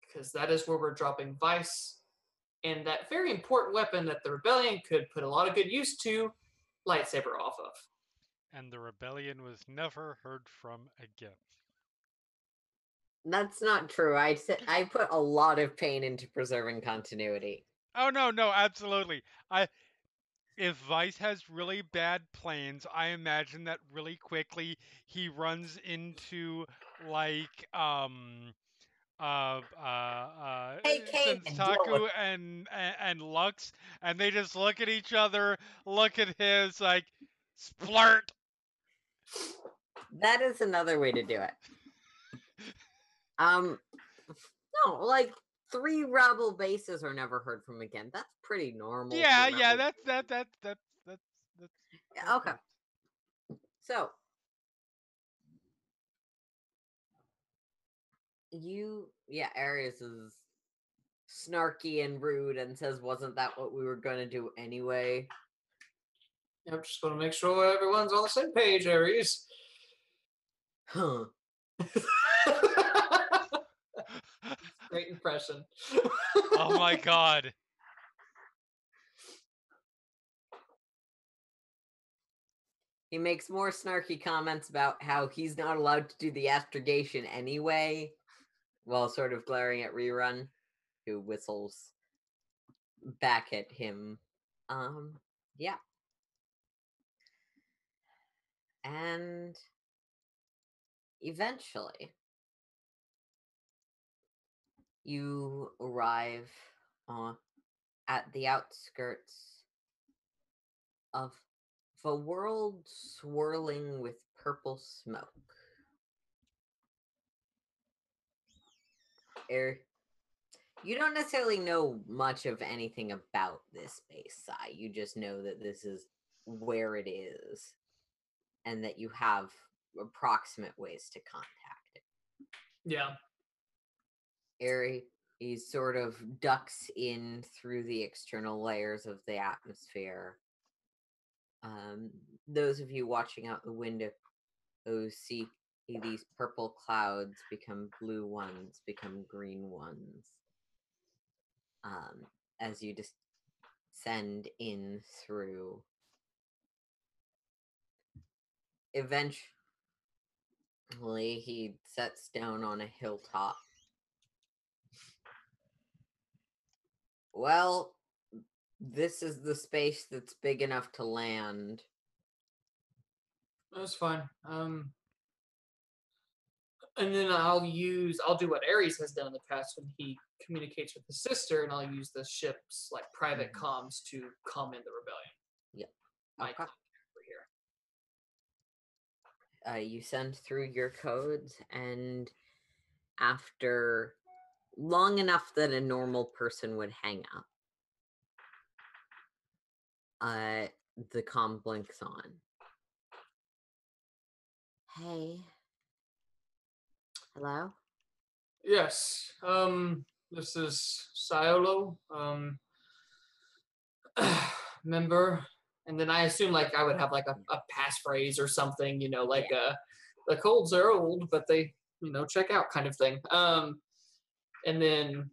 Because that is where we're dropping Vice and that very important weapon that the rebellion could put a lot of good use to lightsaber off of. and the rebellion was never heard from again. That's not true i said i put a lot of pain into preserving continuity Oh no, no, absolutely. I if Vice has really bad planes, I imagine that really quickly he runs into like um uh uh uh Hey, Kate, and deal Sensaku with and, and and Lux and they just look at each other, look at his like splurt. that is another way to do it um no like three rebel bases are never heard from again that's pretty normal Yeah, yeah, that's that that that that's that's Yeah, that okay. works. So you yeah, Ares is snarky and rude and says wasn't that what we were gonna do anyway? I'm just want to make sure everyone's on the same page, Ares. Huh. Great impression. oh my god. He makes more snarky comments about how he's not allowed to do the astrogation anyway, while sort of glaring at Rerun, who whistles back at him. Um, yeah. And eventually, you arrive uh, at the outskirts of the world swirling with purple smoke. Er, you don't necessarily know much of anything about this space side. You just know that this is where it is and that you have approximate ways to contact it. yeah. Ares sort of ducks in through the external layers of the atmosphere. Um, those of you watching out the window who see these purple clouds become blue ones, become green ones. Um, as you descend in through. Eventually, he sets down on a hilltop. Well, this is the space that's big enough to land. That's fine. Um, and then I'll use I'll do what Ares has done in the past when he communicates with his sister, and I'll use the ship's like private Mhm. comms to calm in the rebellion. Yep. My Okay. over here. uh, you send through your codes and after long enough that a normal person would hang up uh the com blinks on hey hello Yes. Um, this is Siolo. Um, member, and then I assume like I would have like a, a passphrase or something, you know, like uh, the colds are old, but they, you know, check out kind of thing. Um, and then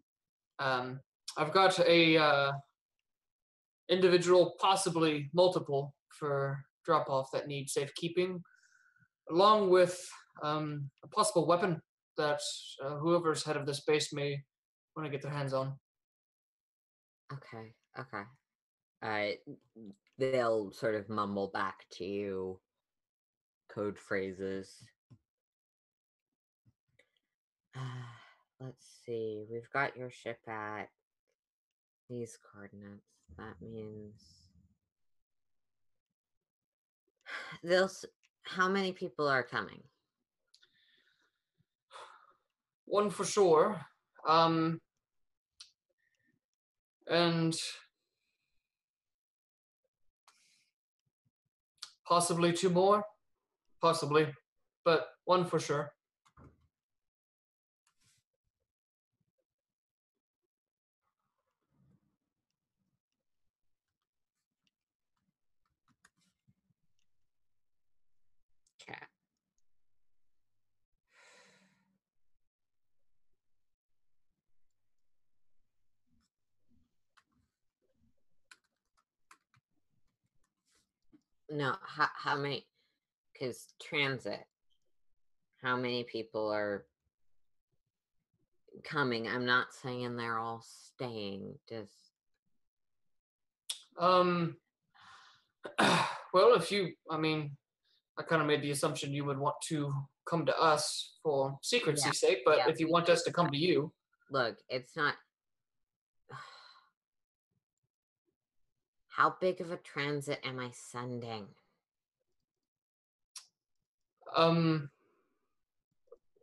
um, I've got a uh, individual, possibly multiple, for drop off that need safekeeping, along with um, a possible weapon that uh, whoever's head of this base may want to get their hands on. okay okay they'll sort of mumble back to you code phrases let's see we've got your ship at these coordinates that means they'll how many people are coming One for sure. Um, and possibly two more. Possibly. But one for sure. chat no how, how many because transit how many people are coming? I'm not saying they're all staying just Um, well, if you, I mean, I kind of made the assumption you would want to come to us for secrecy's sake, but Yeah, if you want us to come to you, look it's not how big of a transit am i sending Um,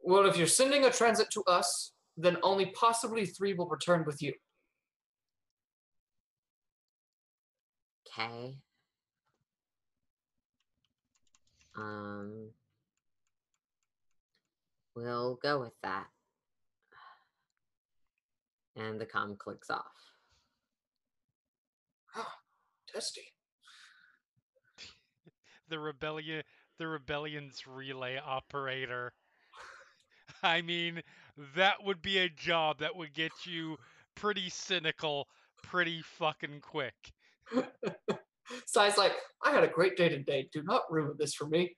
well, if you're sending a transit to us, then only possibly three will return with you. Okay. Um, we'll go with that. And the com clicks off. Testy. the rebellion the rebellion's relay operator i mean that would be a job that would get you pretty cynical pretty fucking quick Sai's like, I had a great day today. Do not ruin this for me.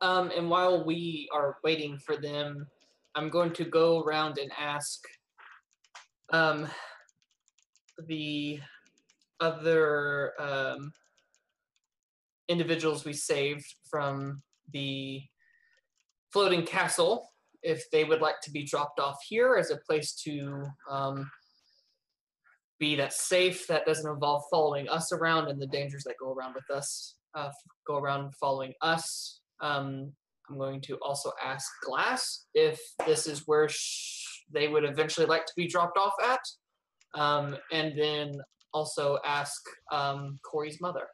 Um, and while we are waiting for them, I'm going to go around and ask um, the other um, individuals we saved from the floating castle if they would like to be dropped off here as a place to um, be that safe that doesn't involve following us around and the dangers that go around with us uh, go around following us um, i'm going to also ask glass if this is where sh- they would eventually like to be dropped off at um, and then also ask um, Cori's mother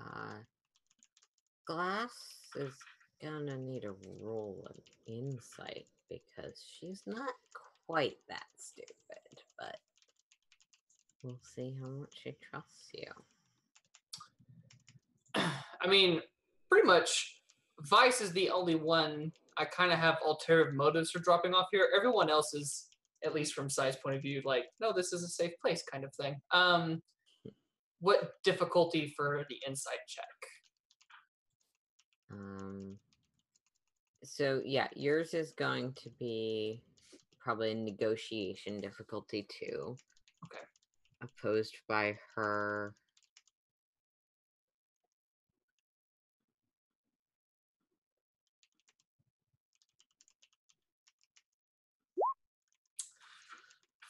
Uh, Glass is gonna need a roll of insight because she's not quite that stupid, but we'll see how much she trusts you. I mean, pretty much, Vice is the only one I kind of have ulterior motives for dropping off here. Everyone else is, at least from Sai's point of view, like, no, this is a safe place kind of thing. Um, what difficulty for the inside check? Um, so yeah, yours is going to be probably a negotiation difficulty too. Okay. Opposed by her.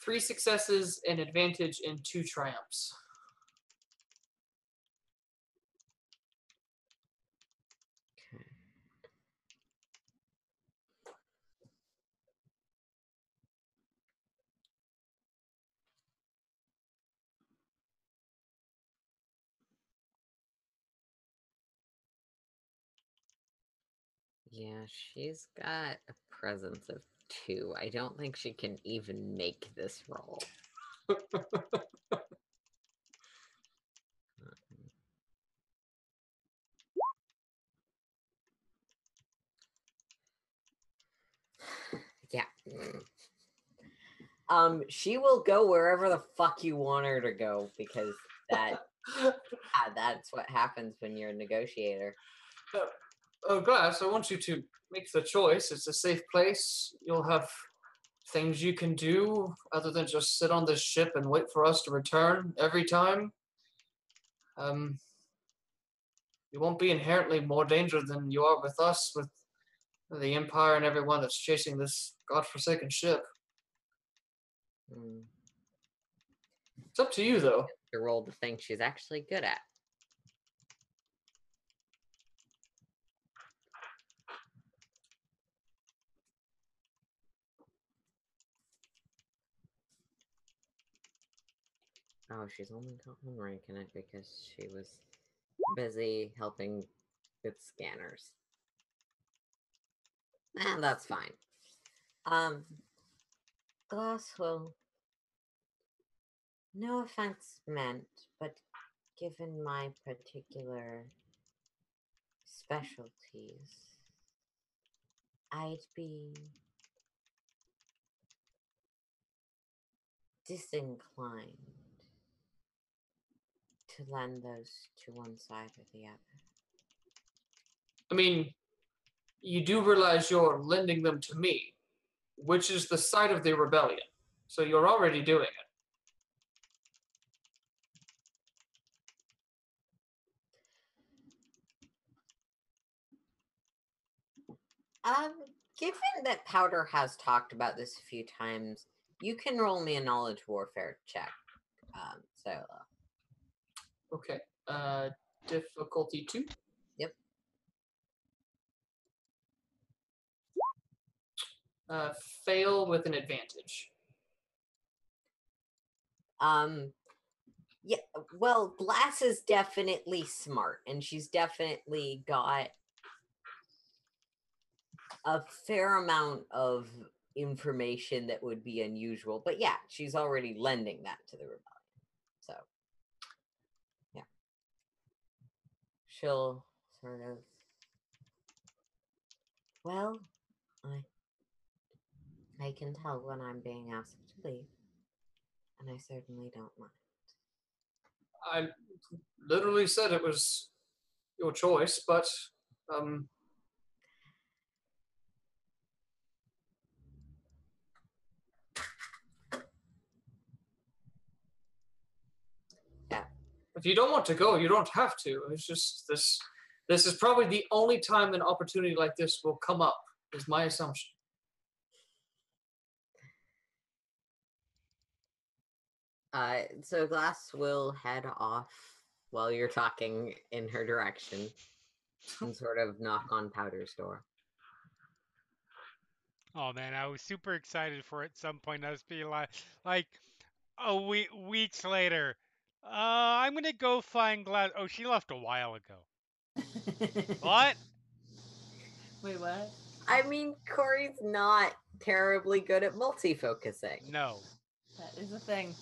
Three successes, an advantage, and two triumphs. Yeah, she's got a presence of two. I don't think she can even make this roll. yeah. Um, she will go wherever the fuck you want her to go because that yeah, that's what happens when you're a negotiator. Oh, Glass, I want you to make the choice. It's a safe place. You'll have things you can do other than just sit on this ship and wait for us to return every time. Um, you won't be inherently more danger than you are with us, with the Empire and everyone that's chasing this godforsaken ship. Mm, It's up to you, though. to roll the thing she's actually good at. Oh, she's only got one rank in it because she was busy helping with scanners. And that's fine. Um, Glass will. No offense meant, but given my particular specialties, I'd be disinclined to lend those to one side or the other. I mean, you do realize you're lending them to me, which is the side of the rebellion. So you're already doing it. Um, given that Powder has talked about this a few times, you can roll me a knowledge warfare check. Um, so uh, Okay. Uh, difficulty two. Yep. Uh, fail with an advantage. Um, yeah, well, Glass is definitely smart, and she's definitely got a fair amount of information that would be unusual. But yeah, she's already lending that to the rebellion. So, yeah. She'll sort of. Well, I. I can tell when I'm being asked to leave and I certainly don't mind. I literally said it was your choice, but um, if you don't want to go, you don't have to. It's just this. This is probably the only time an opportunity like this will come up. Is my assumption. Uh, so Glass will head off while you're talking in her direction and sort of knock on Powder's door. Oh man, I was super excited for it at some point. I was being like, like a week weeks later, Uh, I'm gonna go find Glad. Oh, she left a while ago. What? Wait, what? I mean, Cori's not terribly good at multi-focusing. No. That is a thing.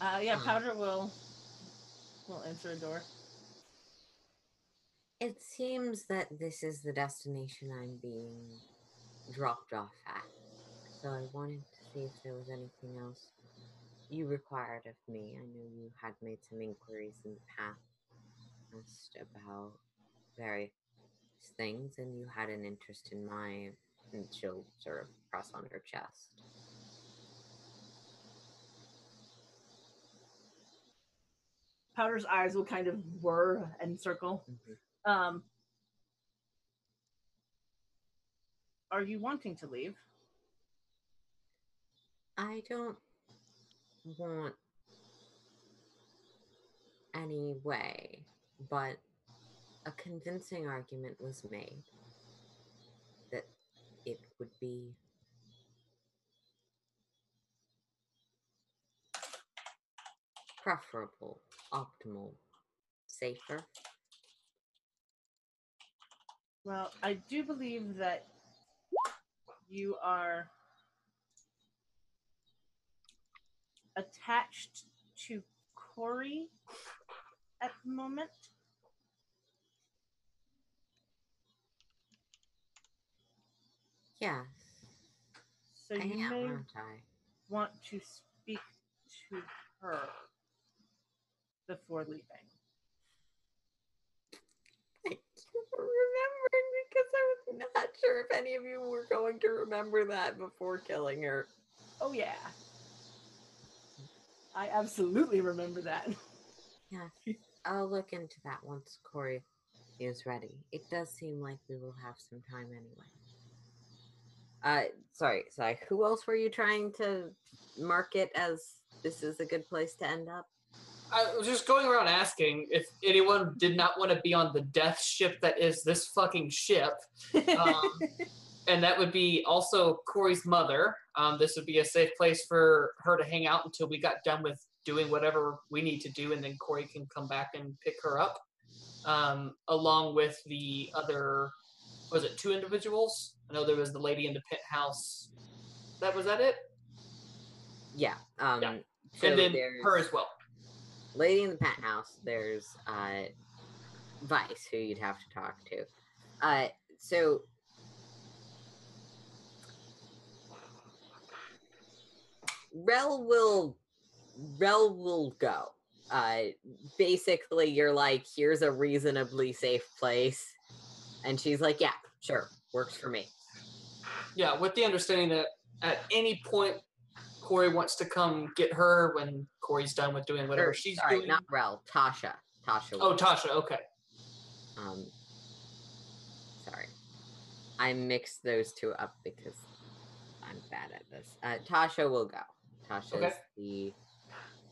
Uh, yeah, Hmm. Powder will will enter a door. It seems that this is the destination I'm being dropped off at. So I wanted to see if there was anything else you required of me. I know you had made some inquiries in the past about various things, and you had an interest in my. And she'll sort of press on her chest. Powder's eyes will kind of whir and circle. Mhm. Um, are you wanting to leave? I don't want any way, but a convincing argument was made that it would be preferable, optimal, safer. Well, I do believe that you are attached to Cori at the moment. Yes, So I you am, may want to speak to her before leaving. I keep remembering because I was not sure if any of you were going to remember that before killing her. Oh yeah. I absolutely remember that. Yeah, I'll look into that once Cori is ready. It does seem like we will have some time anyway. Uh, sorry, sorry. Who else were you trying to market as this is a good place to end up? I was just going around asking if anyone did not want to be on the death ship that is this fucking ship. Um, and that would be also Cori's mother. Um, this would be a safe place for her to hang out until we got done with doing whatever we need to do, and then Cori can come back and pick her up, um, along with the other. Was it two individuals? I know there was the lady in the penthouse. That was that it, Yeah. Um, Yeah. so and then her as well. Lady in the penthouse. There's uh, Vice, who you'd have to talk to. Uh, so Rel will Rel will go. Uh, basically, you're like, here's a reasonably safe place, and she's like, yeah, sure, works for me. Yeah, with the understanding that at any point Cori wants to come get her when Cori's done with doing whatever Or, she's sorry, doing. not Rel, Tasha. Tasha. oh, Tasha. Okay. Um, sorry, I mixed those two up because I'm bad at this. Uh, Tasha will go. Tasha Okay. is the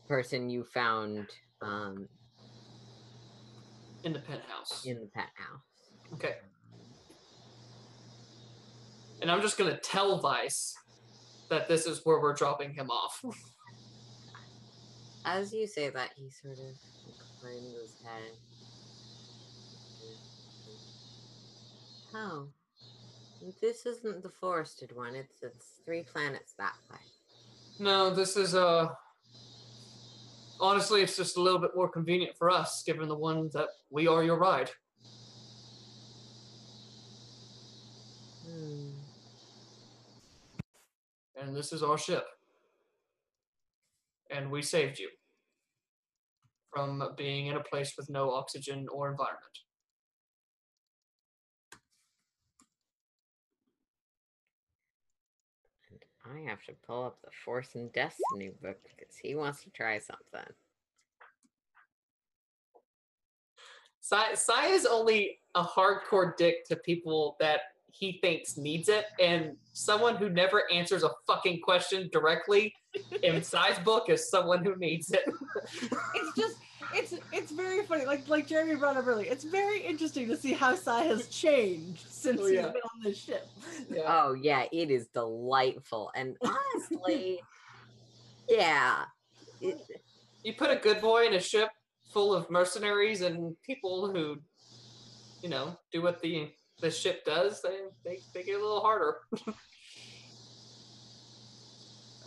person you found um, In the penthouse. in the pet house. Okay. And I'm just gonna tell Vice that this is where we're dropping him off. As you say that, he sort of inclines his head. Oh, this isn't the forested one. It's it's three planets that way. No, this is uh honestly it's just a little bit more convenient for us, given the one that we are your ride. Hmm. And this is our ship. And we saved you from being in a place with no oxygen or environment. I have to pull up the Force and Destiny book because he wants to try something. Sai, Sai is only a hardcore dick to people that he thinks needs it, and someone who never answers a fucking question directly in Sai's book is someone who needs it. it's just it's it's very funny. Like like Jeremy brought up earlier, it's very interesting to see how Sai has changed since Oh, he's yeah. been on this ship. yeah. Oh yeah, it is delightful. And honestly, yeah. It, You put a good boy in a ship, full of mercenaries and people who, you know, do what the the ship does, they they, they get a little harder.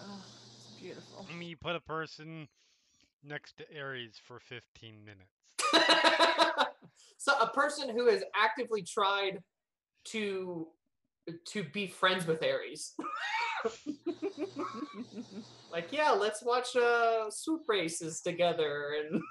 Oh, it's beautiful. I mean, you put a person next to Ares for 15 minutes. so a person who has actively tried to to be friends with Ares. like, yeah, let's watch uh swoop races together and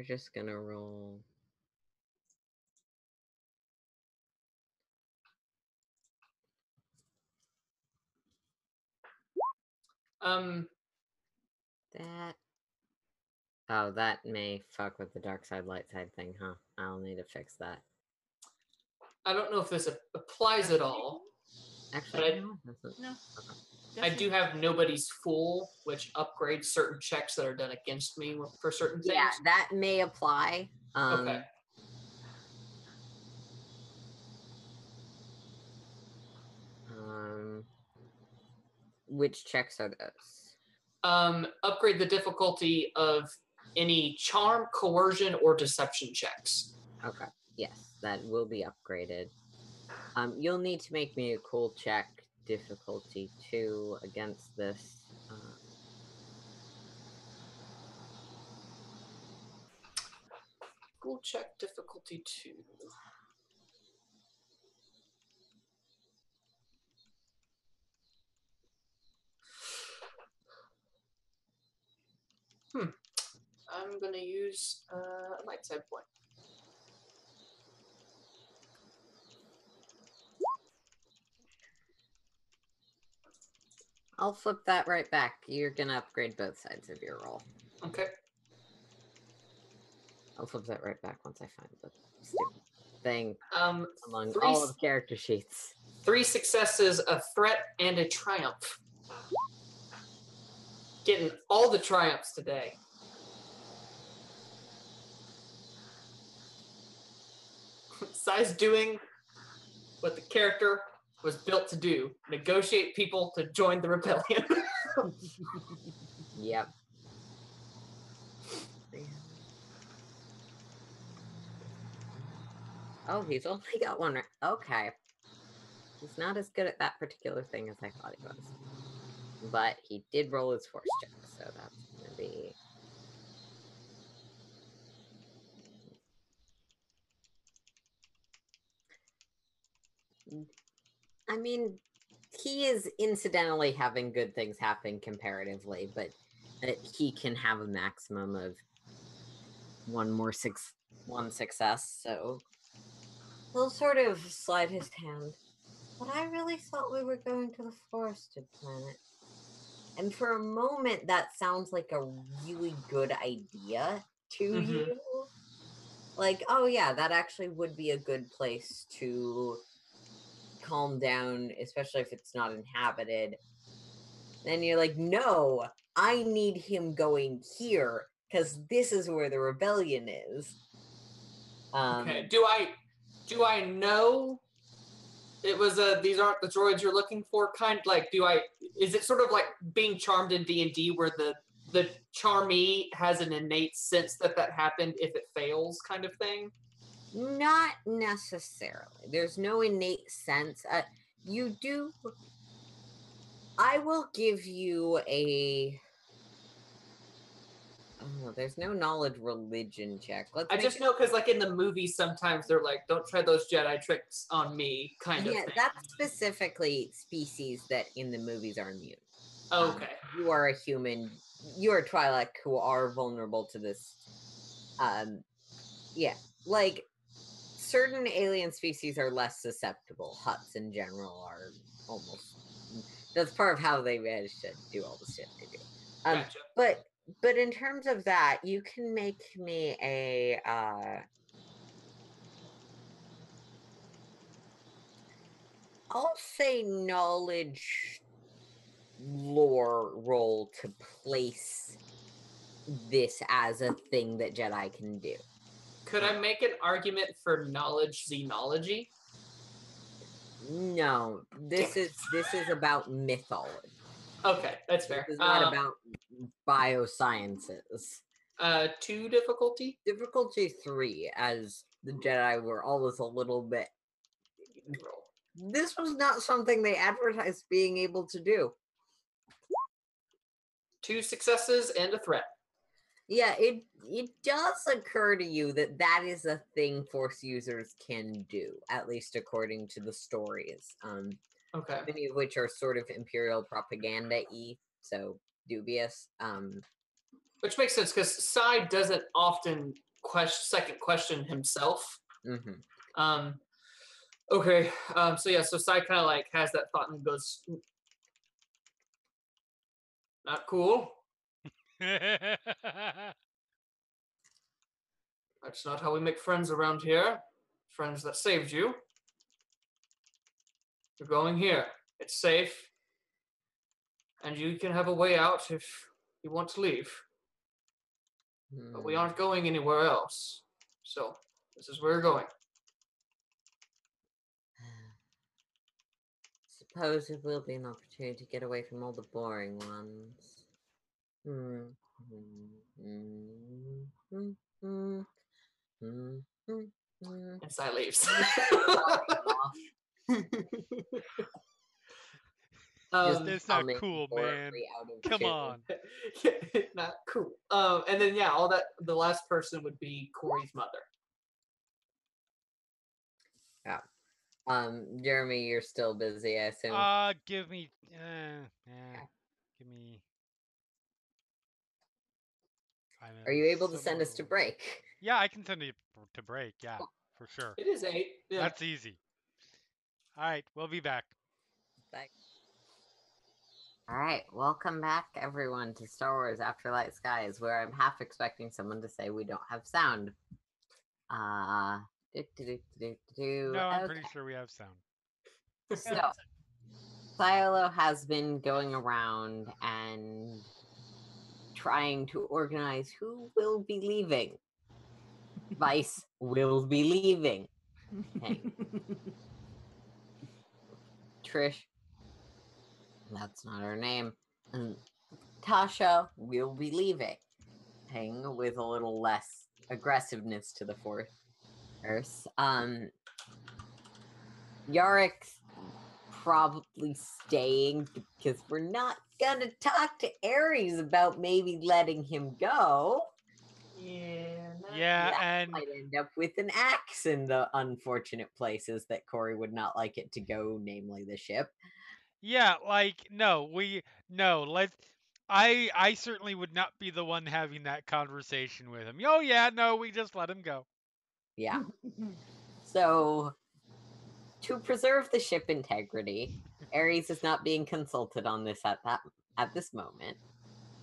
we're just gonna roll. um That. Oh, that may fuck with the dark side, light side thing, huh? I'll need to fix that. I don't know if this a- applies at all. Actually, I- no, it doesn't. No. I do have nobody's fool, which upgrades certain checks that are done against me for certain things. Yeah, that may apply. Um, Okay. Um, which checks are those? Um, upgrade the difficulty of any charm, coercion, or deception checks. Okay. Yes, that will be upgraded. Um, you'll need to make me a cool check difficulty two against this. Uh, Cool check difficulty two. Hmm. I'm gonna use uh, a light side point. I'll flip that right back. You're gonna upgrade both sides of your roll. Okay. I'll flip that right back once I find the stupid thing Um, among Three all of the character sheets. three successes, a threat, and a triumph. Getting all the triumphs today. Size doing what the character was built to do negotiate people to join the rebellion. Yep. Oh, he's only got one. right- Okay. He's not as good at that particular thing as I thought he was. But he did roll his force check, so that's gonna be. I mean, he is incidentally having good things happen comparatively, but that he can have a maximum of one more six one success, so he'll sort of slide his hand. But I really thought we were going to the forested planet. And for a moment that sounds like a really good idea to Mhm. you. Like, oh yeah, that actually would be a good place to calm down, especially if it's not inhabited. Then you're like, no, I need him going here because this is where the rebellion is. Um, okay. Do I do I know it was uh these aren't the droids you're looking for? Kind like do I is it sort of like being charmed in D and D where the the charmee has an innate sense that that happened if it fails kind of thing? Not necessarily. There's no innate sense. Uh, you do. I will give you a. Oh, there's no knowledge religion check. Let's. I just it- know because like in the movies sometimes they're like, "Don't try those Jedi tricks on me," kind of Yeah, that's specifically species that in the movies are immune. okay. You are a human. You are Twi'lek who are vulnerable to this. Um, yeah, like certain alien species are less susceptible. Hutts in general are almost. That's part of how they manage to do all the shit they do. Um, Gotcha. but but in terms of that, you can make me a. Uh, I'll say knowledge lore roll to place this as a thing that Jedi can do. Could I make an argument for knowledge xenology? No, this is this is about mythology. Okay, that's fair. This is not Um, about biosciences. uh, two difficulty. Difficulty three, as the Jedi were always a little bit. This was not something they advertised being able to do. Two successes and a threat. Yeah, it it does occur to you that that is a thing Force users can do, at least according to the stories. Um, Okay. many of which are sort of imperial propaganda y, so dubious. Um, Which makes sense because Sai doesn't often question second question himself. mhm. Um, okay. Um, so yeah, so Sai kind of like has that thought and goes, "Not cool. That's not how we make friends around here. Friends that saved you. You're going here. It's safe. And you can have a way out if you want to leave. But we Hmm. aren't going anywhere else. So this is where we're going. Suppose it will be an opportunity to get away from all the boring ones. And Sai leaves. Just um, That's not humming cool, man. Come on. not cool. Um, and then yeah, all that the last person would be Cori's mother. Yeah. Um, Jeremy, you're still busy, I assume. Uh, give me. Uh, eh, give me. five Are you minutes. able to send us to break? Yeah, I can send you to break. Yeah, for sure. It is eight. Yeah. That's easy. All right, we'll be back. Thanks. All right, welcome back, everyone, to Star Wars Afterlight Skies, where I'm half expecting someone to say we don't have sound. Uh, do, do, do, do, do, No, I'm okay. pretty sure we have sound. So, Siolo has been going around and trying to organize who will be leaving. Vice will be leaving. Hey. Trish, that's not her name. Tasha will be leaving. Hang with a little less aggressiveness to the force. Um, Yarick's probably staying because we're not gonna talk to Ares about maybe letting him go. yeah. Yeah, and Might end up with an axe in the unfortunate places that Cori would not like it to go, namely the ship. yeah, like no, we no. Let's. I I certainly would not be the one having that conversation with him. Oh yeah, no, we just let him go. Yeah. So, to preserve the ship integrity, Ares is not being consulted on this at that at this moment.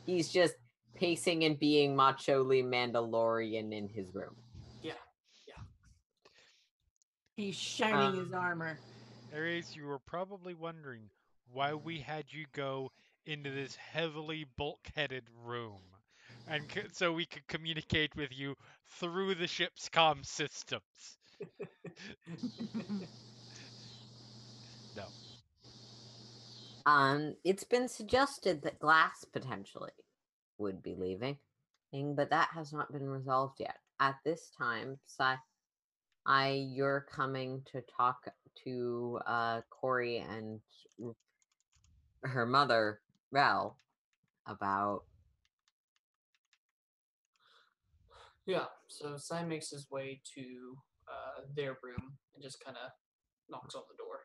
He's just pacing and being macholy Mandalorian in his room. Yeah. Yeah. He's shining Um, his armor. Ares, you were probably wondering why we had you go into this heavily bulkheaded room, and c- so we could communicate with you through the ship's comm systems. Um, it's been suggested that Glass potentially would be leaving, but that has not been resolved yet. At this time, Sai, I you're coming to talk to uh Cori and her mother, Rel, about Yeah. So Sai makes his way to uh, their room and just kind of knocks on the door.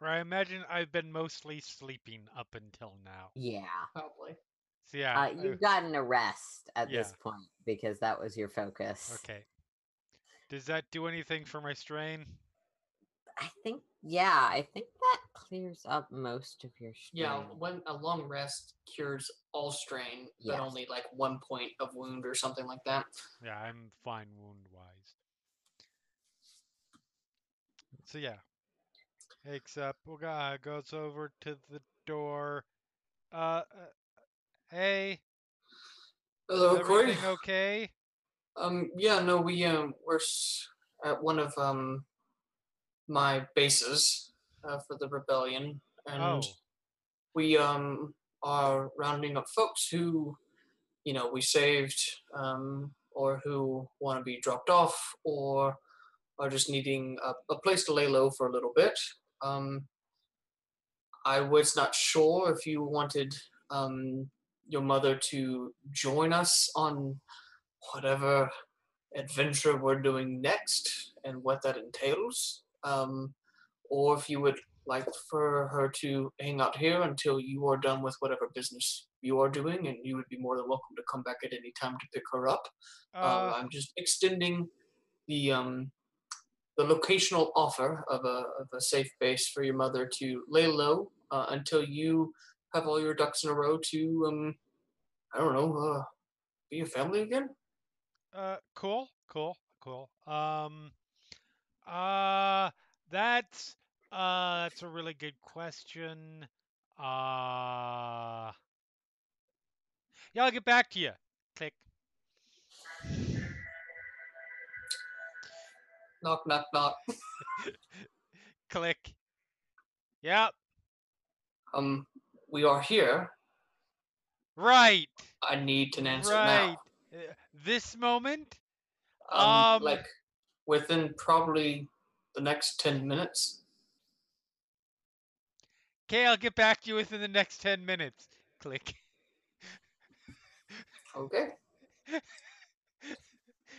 Or I imagine I've been mostly sleeping up until now. yeah. Probably. So yeah. Uh, you've gotten a rest at this point because that was your focus. okay. Does that do anything for my strain? I think, yeah, I think that clears up most of your strain. Yeah. When a long rest cures all strain, but Yes. only like one point of wound or something like that. Yeah, I'm fine wound wise. So yeah. Takes up uh, goes over to the door. Uh, uh hey, Hello, is Cori. okay? Um, yeah, no, we um, we're at one of um my bases uh, for the rebellion, and Oh. we um are rounding up folks who, you know, we saved, um, or who want to be dropped off, or are just needing a, a place to lay low for a little bit. Um, I was not sure if you wanted um your mother to join us on whatever adventure we're doing next and what that entails. Um, or if you would like for her to hang out here until you are done with whatever business you are doing, and you would be more than welcome to come back at any time to pick her up. Uh, Uh, I'm just extending the um, the locational offer of a, of a safe base for your mother to lay low uh, until you have all your ducks in a row to um, I don't know, uh, be a family again. Uh, cool, cool, cool. Um, uh, that's uh, that's a really good question. Uh, yeah, I'll get back to you. Click. Knock, knock, knock. Click. Yep. Um, we are here. Right. I need an answer now. Right. Uh, This moment. Um, Um, like within probably the next ten minutes. Okay, I'll get back to you within the next ten minutes. Click. Okay.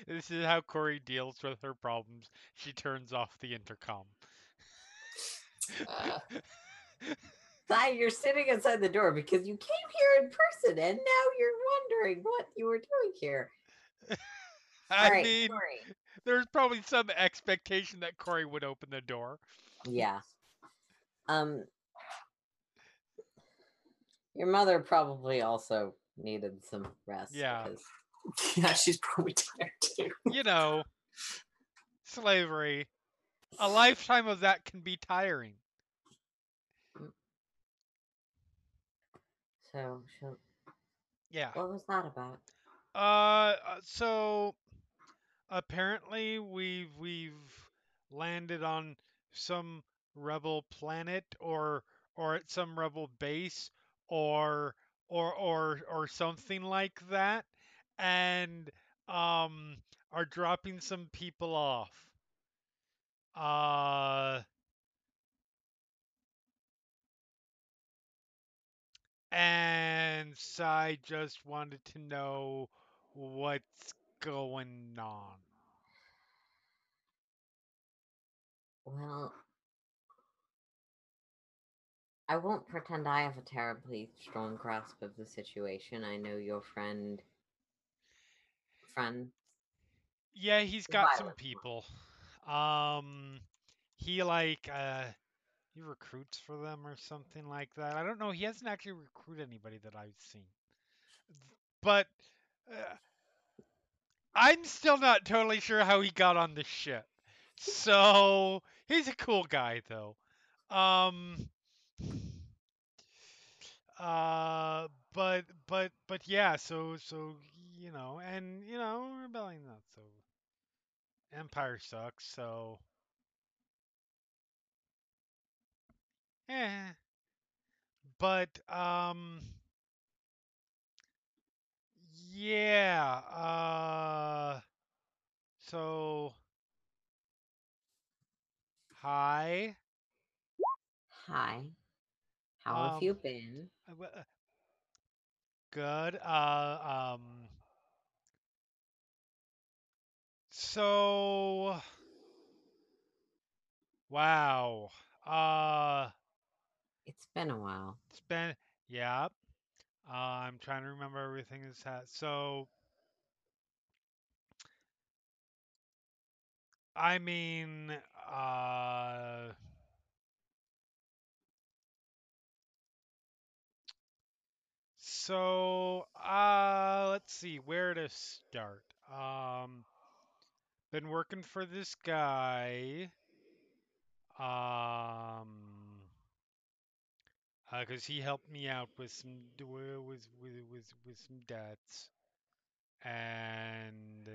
This is how Cori deals with her problems. She turns off the intercom. Uh, you're sitting outside the door because you came here in person and now you're wondering what you were doing here. I right, mean, Cori. there's probably some expectation that Cori would open the door. Yeah. Um your mother probably also needed some rest. Yeah. because- yeah, she's probably tired too. You know, slavery. A lifetime of that can be tiring. So she'll, Yeah. what was that about? Uh, uh, so apparently we've we've landed on some rebel planet or or at some rebel base or or or or something like that and um are dropping some people off. Uh and so I just wanted to know what's going on. Well, I won't pretend I have a terribly strong grasp of the situation. I know your friend friend Yeah, he's got some people. Um, he like uh, he recruits for them or something like that. I don't know. He hasn't actually recruited anybody that I've seen. But uh, I'm still not totally sure how he got on the ship. So he's a cool guy, though. Um. Uh, but but but yeah. So so you know, and you know, rebellion not so. Empire sucks, so. Eh. But, um. Yeah, uh. So. Hi. Hi. How have Um, you been? Uh, uh, Good. Uh, um. So. Wow. Uh, It's been a while. it's been. Yeah. Uh, I'm trying to remember everything that's had. So. I mean, uh. So, uh, let's see where to start. Um, been working for this guy. Um, because he helped me out with some with with with with some debts, and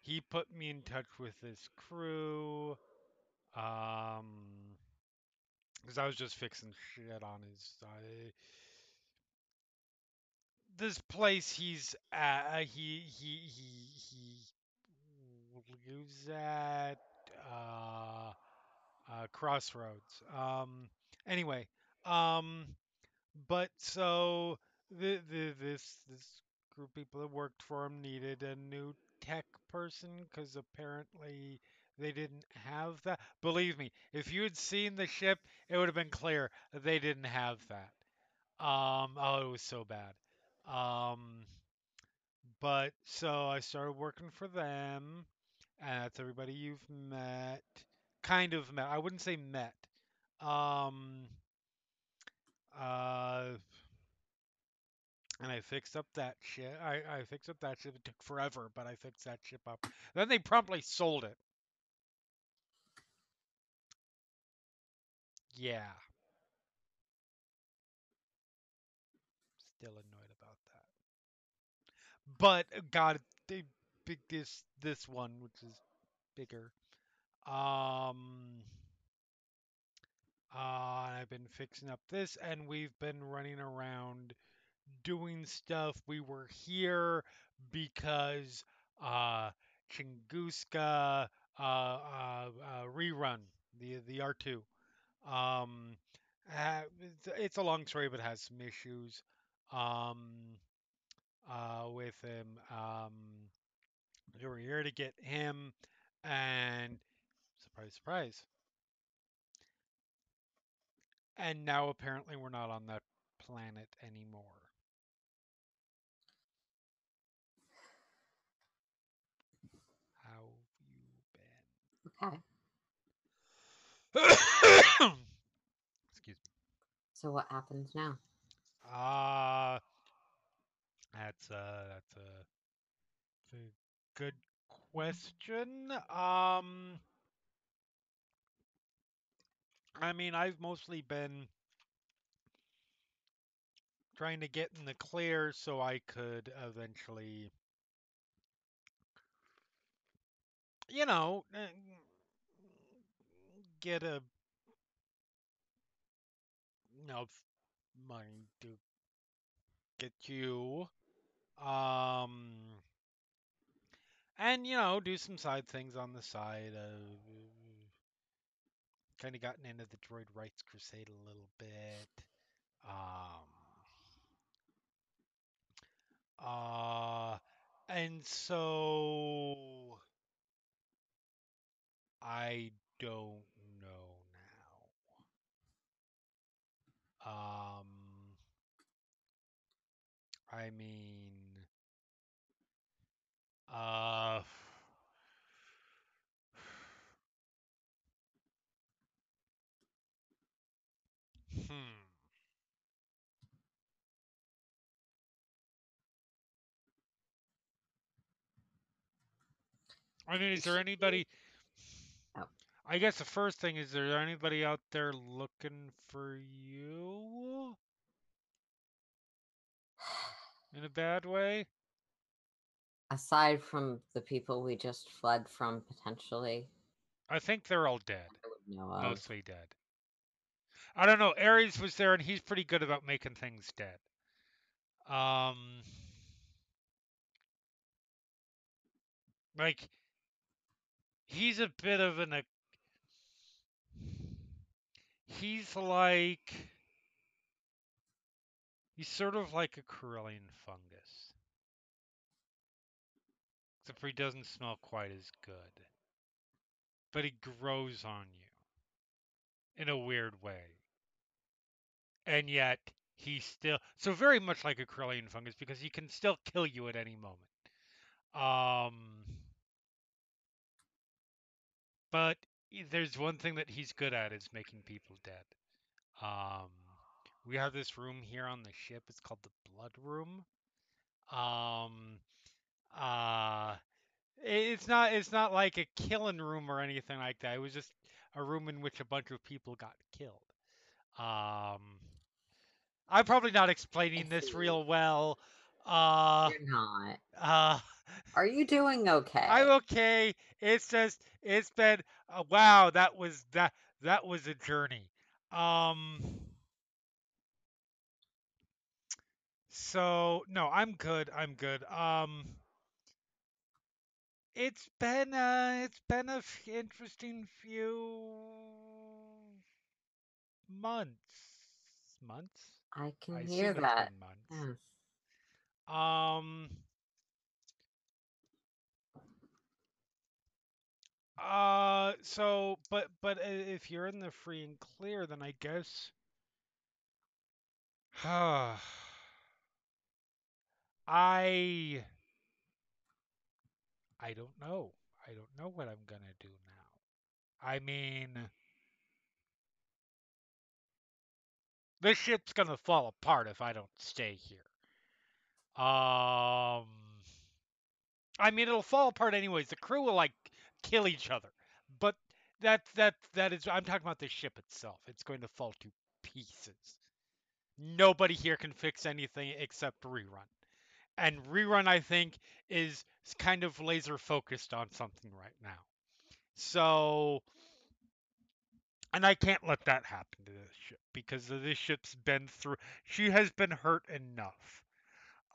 he put me in touch with this crew. Um, because I was just fixing shit on his side. This place he's at, he he he he lives at uh, uh, Crossroads. Um, anyway, um, but so the, the this this group of people that worked for him needed a new tech person because apparently they didn't have that. Believe me, if you had seen the ship, it would have been clear they didn't have that. Um, oh, it was so bad. Um, but so I started working for them, and that's everybody you've met, kind of met. I wouldn't say met. Um, uh, and I fixed up that shit. I, I fixed up that ship. It took forever, but I fixed that ship up. Then they promptly sold it. Yeah. Still annoyed about that. But uh, God, they big this this one, which is bigger. Um. Uh, I've been fixing up this, and we've been running around doing stuff. We were here because uh, Chunguska uh, uh, uh, rerun the the R2. Um, it's, it's a long story, but has some issues um, uh, with him. Um, we were here to get him, and surprise, surprise. And now apparently we're not on that planet anymore. How you Okay. been? Excuse me. So what happens now? Ah, that's a that's a, that's a good question. Um, I mean, I've mostly been trying to get in the clear so I could eventually, you know, eh, get a enough money to get you. Um, and you know, do some side things on the side. Uh, kind of gotten into the Droid Rights Crusade a little bit. Um, uh, and so I don't know now. Um, I mean, uh, hmm. I mean, is there anybody? Oh. I guess the first thing is there anybody out there looking for you in a bad way? Aside from the people we just fled from potentially, I think they're all dead, I would know of. mostly dead. I don't know. Ares was there, and he's pretty good about making things dead. Um, like he's a bit of an. ac- He's like. He's sort of like a Corellian fungus. Except for he doesn't smell quite as good. But he grows on you in a weird way. And yet he's still so very much like a Corellian fungus because he can still kill you at any moment. Um but there's one thing that he's good at is making people dead. Um we have this room here on the ship. It's called the blood room. Um uh it's not it's not like a killing room or anything like that. It was just a room in which a bunch of people got killed. Um I'm probably not explaining this real well. Uh, You're not. uh, Are you doing okay? I'm okay. It's just it's been uh, wow. That was that that was a journey. Um. So no, I'm good. I'm good. Um. It's been a it's been a f- interesting few months. Months? I can I hear that. months. Yes. Um. Uh. So, but but if you're in the free and clear, then I guess. I. I don't know. I don't know what I'm gonna do now. I mean, this ship's gonna fall apart if I don't stay here. Um. I mean, it'll fall apart anyways. The crew will like kill each other, but that that that is. I'm talking about the ship itself. It's going to fall to pieces. Nobody here can fix anything except rerun, and rerun I think is kind of laser focused on something right now. So, and I can't let that happen to this ship because this ship's been through. She has been hurt enough.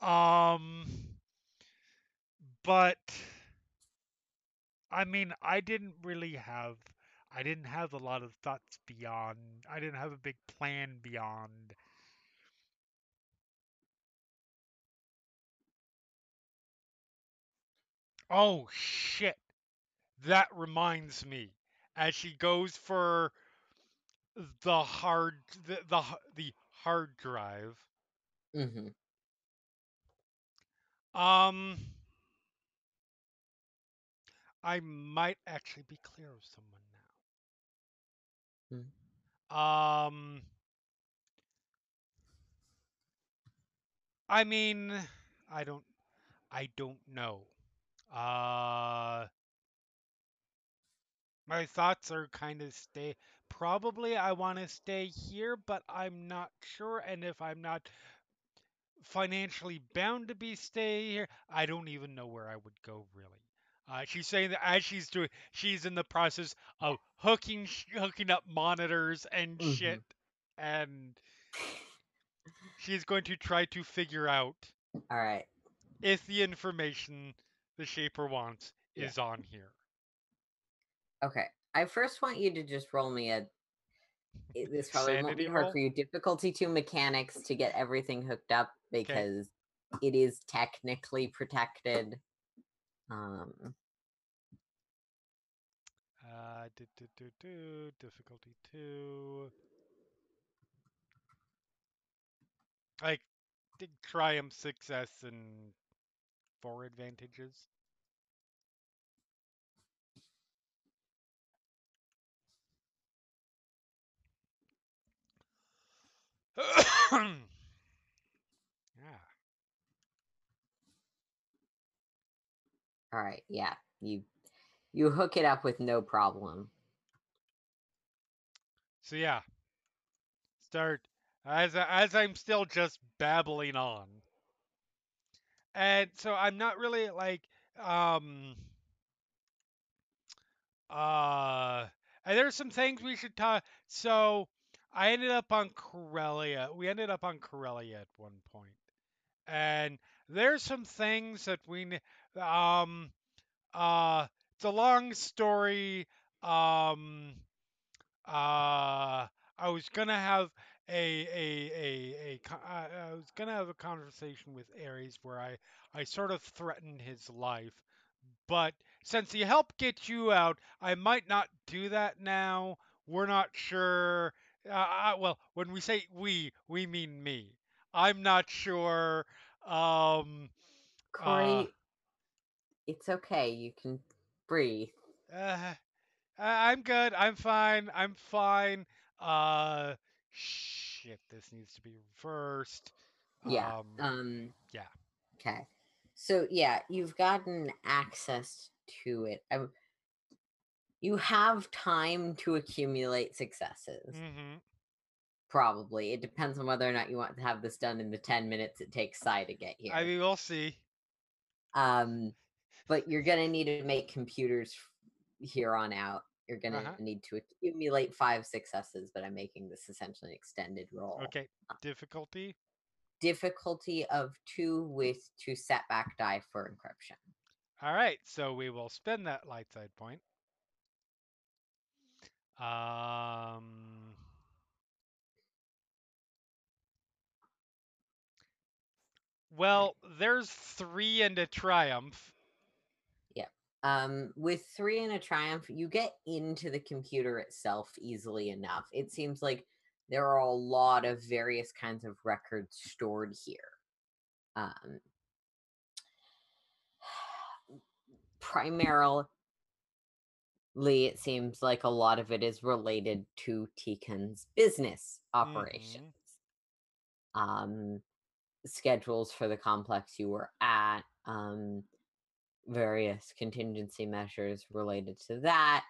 Um but I mean, I didn't really have I didn't have a lot of thoughts beyond I didn't have a big plan beyond Oh shit. That reminds me. As she goes for the hard the the, the hard drive. hmm Um I might actually be clear of someone now. Um I mean, I don't I don't know. Uh my thoughts are kind of stay probably I want to stay here, but I'm not sure and if I'm not financially bound to be stay here, I don't even know where I would go really. Uh, she's saying that as she's doing, she's in the process of hooking hooking up monitors and Mhm. shit, and she's going to try to figure out All right. if the information the shaper wants Yeah. is on here. Okay. I first want you to just roll me a. This probably won't be hard roll? for you. Difficulty two mechanics to get everything hooked up because it is technically protected. Um. Uh, do, do, do, do, difficulty two. Like, did triumph success and four advantages. yeah. All right. Yeah. You you hook it up with no problem. So yeah, start as as I'm still just babbling on, and so I'm not really like um uh. And there's some things we should talk. So I ended up on Corellia. We ended up on Corellia at one point. and there's some things that we um uh. It's a long story. Um. Uh, I was gonna have a a a a I I was gonna have a conversation with Ares where I I sort of threatened his life, but since he helped get you out, I might not do that now. We're not sure. Uh, uh, well, when we say we, we mean me. I'm not sure. Um, Cori, Uh, it's okay. You can breathe. uh, I- I'm good. I'm fine. I'm fine. Uh, shit. This needs to be reversed. Yeah. Um, Um. yeah. Okay. So yeah, you've gotten access to it. I you have time to accumulate successes. hmm Probably. It depends on whether or not you want to have this done in the 10 minutes it takes Sai to get here. I mean, we'll see. um, but you're going to need to make computers here on out. You're going to Uh-huh. need to accumulate five successes, but I'm making this essentially an extended roll. Okay, difficulty. Difficulty of two with two setback die for encryption. All right, so we will spend that light side point. Um, well, there's three and a triumph. Um, with three and a triumph, you get into the computer itself easily enough. It seems like there are a lot of various kinds of records stored here. Um, primarily, it seems like a lot of it is related to Tikan's business operations. Um, schedules for the complex you were at. Um, various contingency measures related to that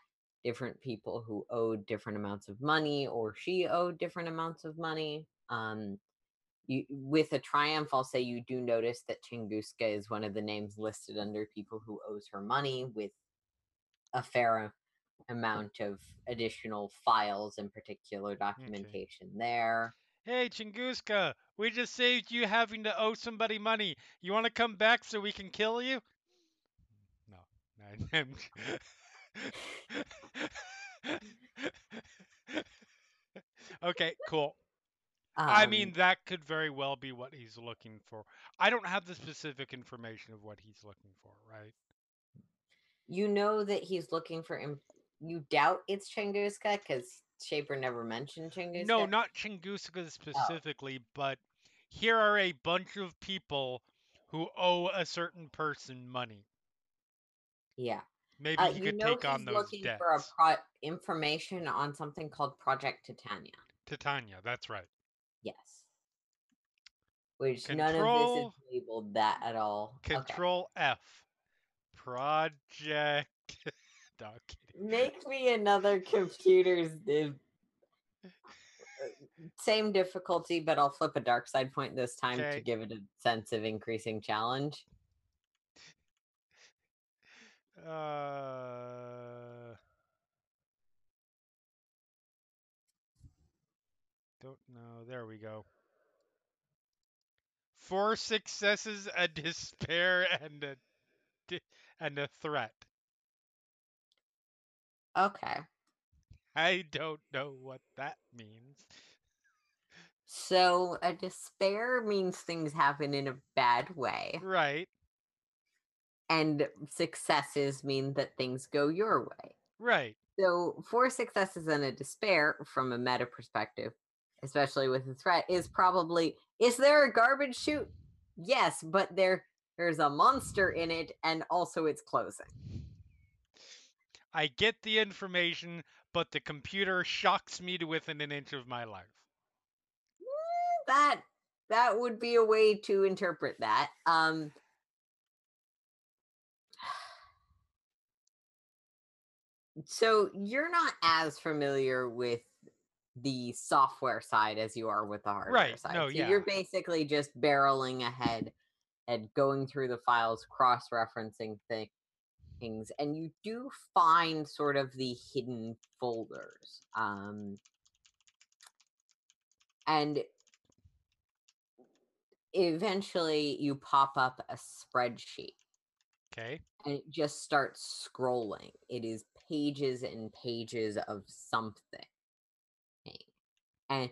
different people who owed different amounts of money or she owed different amounts of money um you with a triumph i'll say you do notice that tunguska is one of the names listed under people who owes her money with a fair amount of additional files and particular documentation there Hey, Chinguska, we just saved you having to owe somebody money. You want to come back so we can kill you? I'm- okay, cool. I mean, Um, that could very well be what he's looking for. I don't have the specific information of what he's looking for, right? you know that he's looking for you doubt it's Tunguska because Shaper never mentioned Tunguska. No, not Chinguska specifically, but here are a bunch of people who owe a certain person money. Yeah. Maybe Uh, he you could take on those looking debts. for a pro- information on something called Project Titania. Titania, that's right. Yes. Which none of this is labeled that at all. Okay. Control F. Project. no, Make me another computer's same difficulty, but I'll flip a dark side point this time Okay. to give it a sense of increasing challenge. Uh, don't know. There we go. Four successes, a despair, and a di- and a threat. Okay. I don't know what that means. So a despair means things happen in a bad way, Right, and successes mean that things go your way. right. So four successes and a despair from a meta perspective, especially with a threat, is probably is there a garbage chute? Yes, but there there's a monster in it and also it's closing. I get the information, but the computer shocks me to within an inch of my life. Mm, That that would be a way to interpret that. Um so you're not as familiar with the software side as you are with the hardware Right, side. no, so yeah. you're basically just barreling ahead and going through the files, cross-referencing thi- things, and you do find sort of the hidden folders. Um, and eventually you pop up a spreadsheet Okay. and it just starts scrolling. It is pages and pages of something. And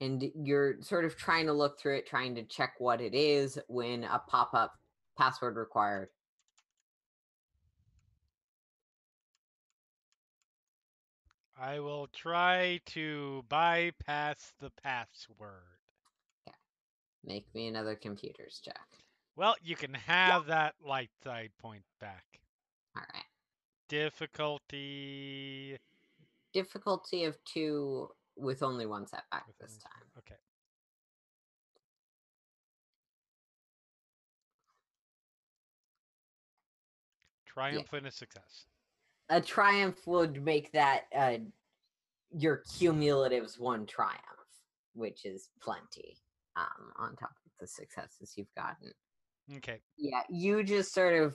and you're sort of trying to look through it, trying to check what it is when a pop-up password required. I will try to bypass the password. Yeah. Make me another computers check. Well, you can have that light side point back. All right. Difficulty. Difficulty of two with only one setback with this only- time. Okay. Triumph and a success. A triumph would make that uh, your cumulatives one triumph. which is plenty um, on top of the successes you've gotten. Okay. Yeah, you just sort of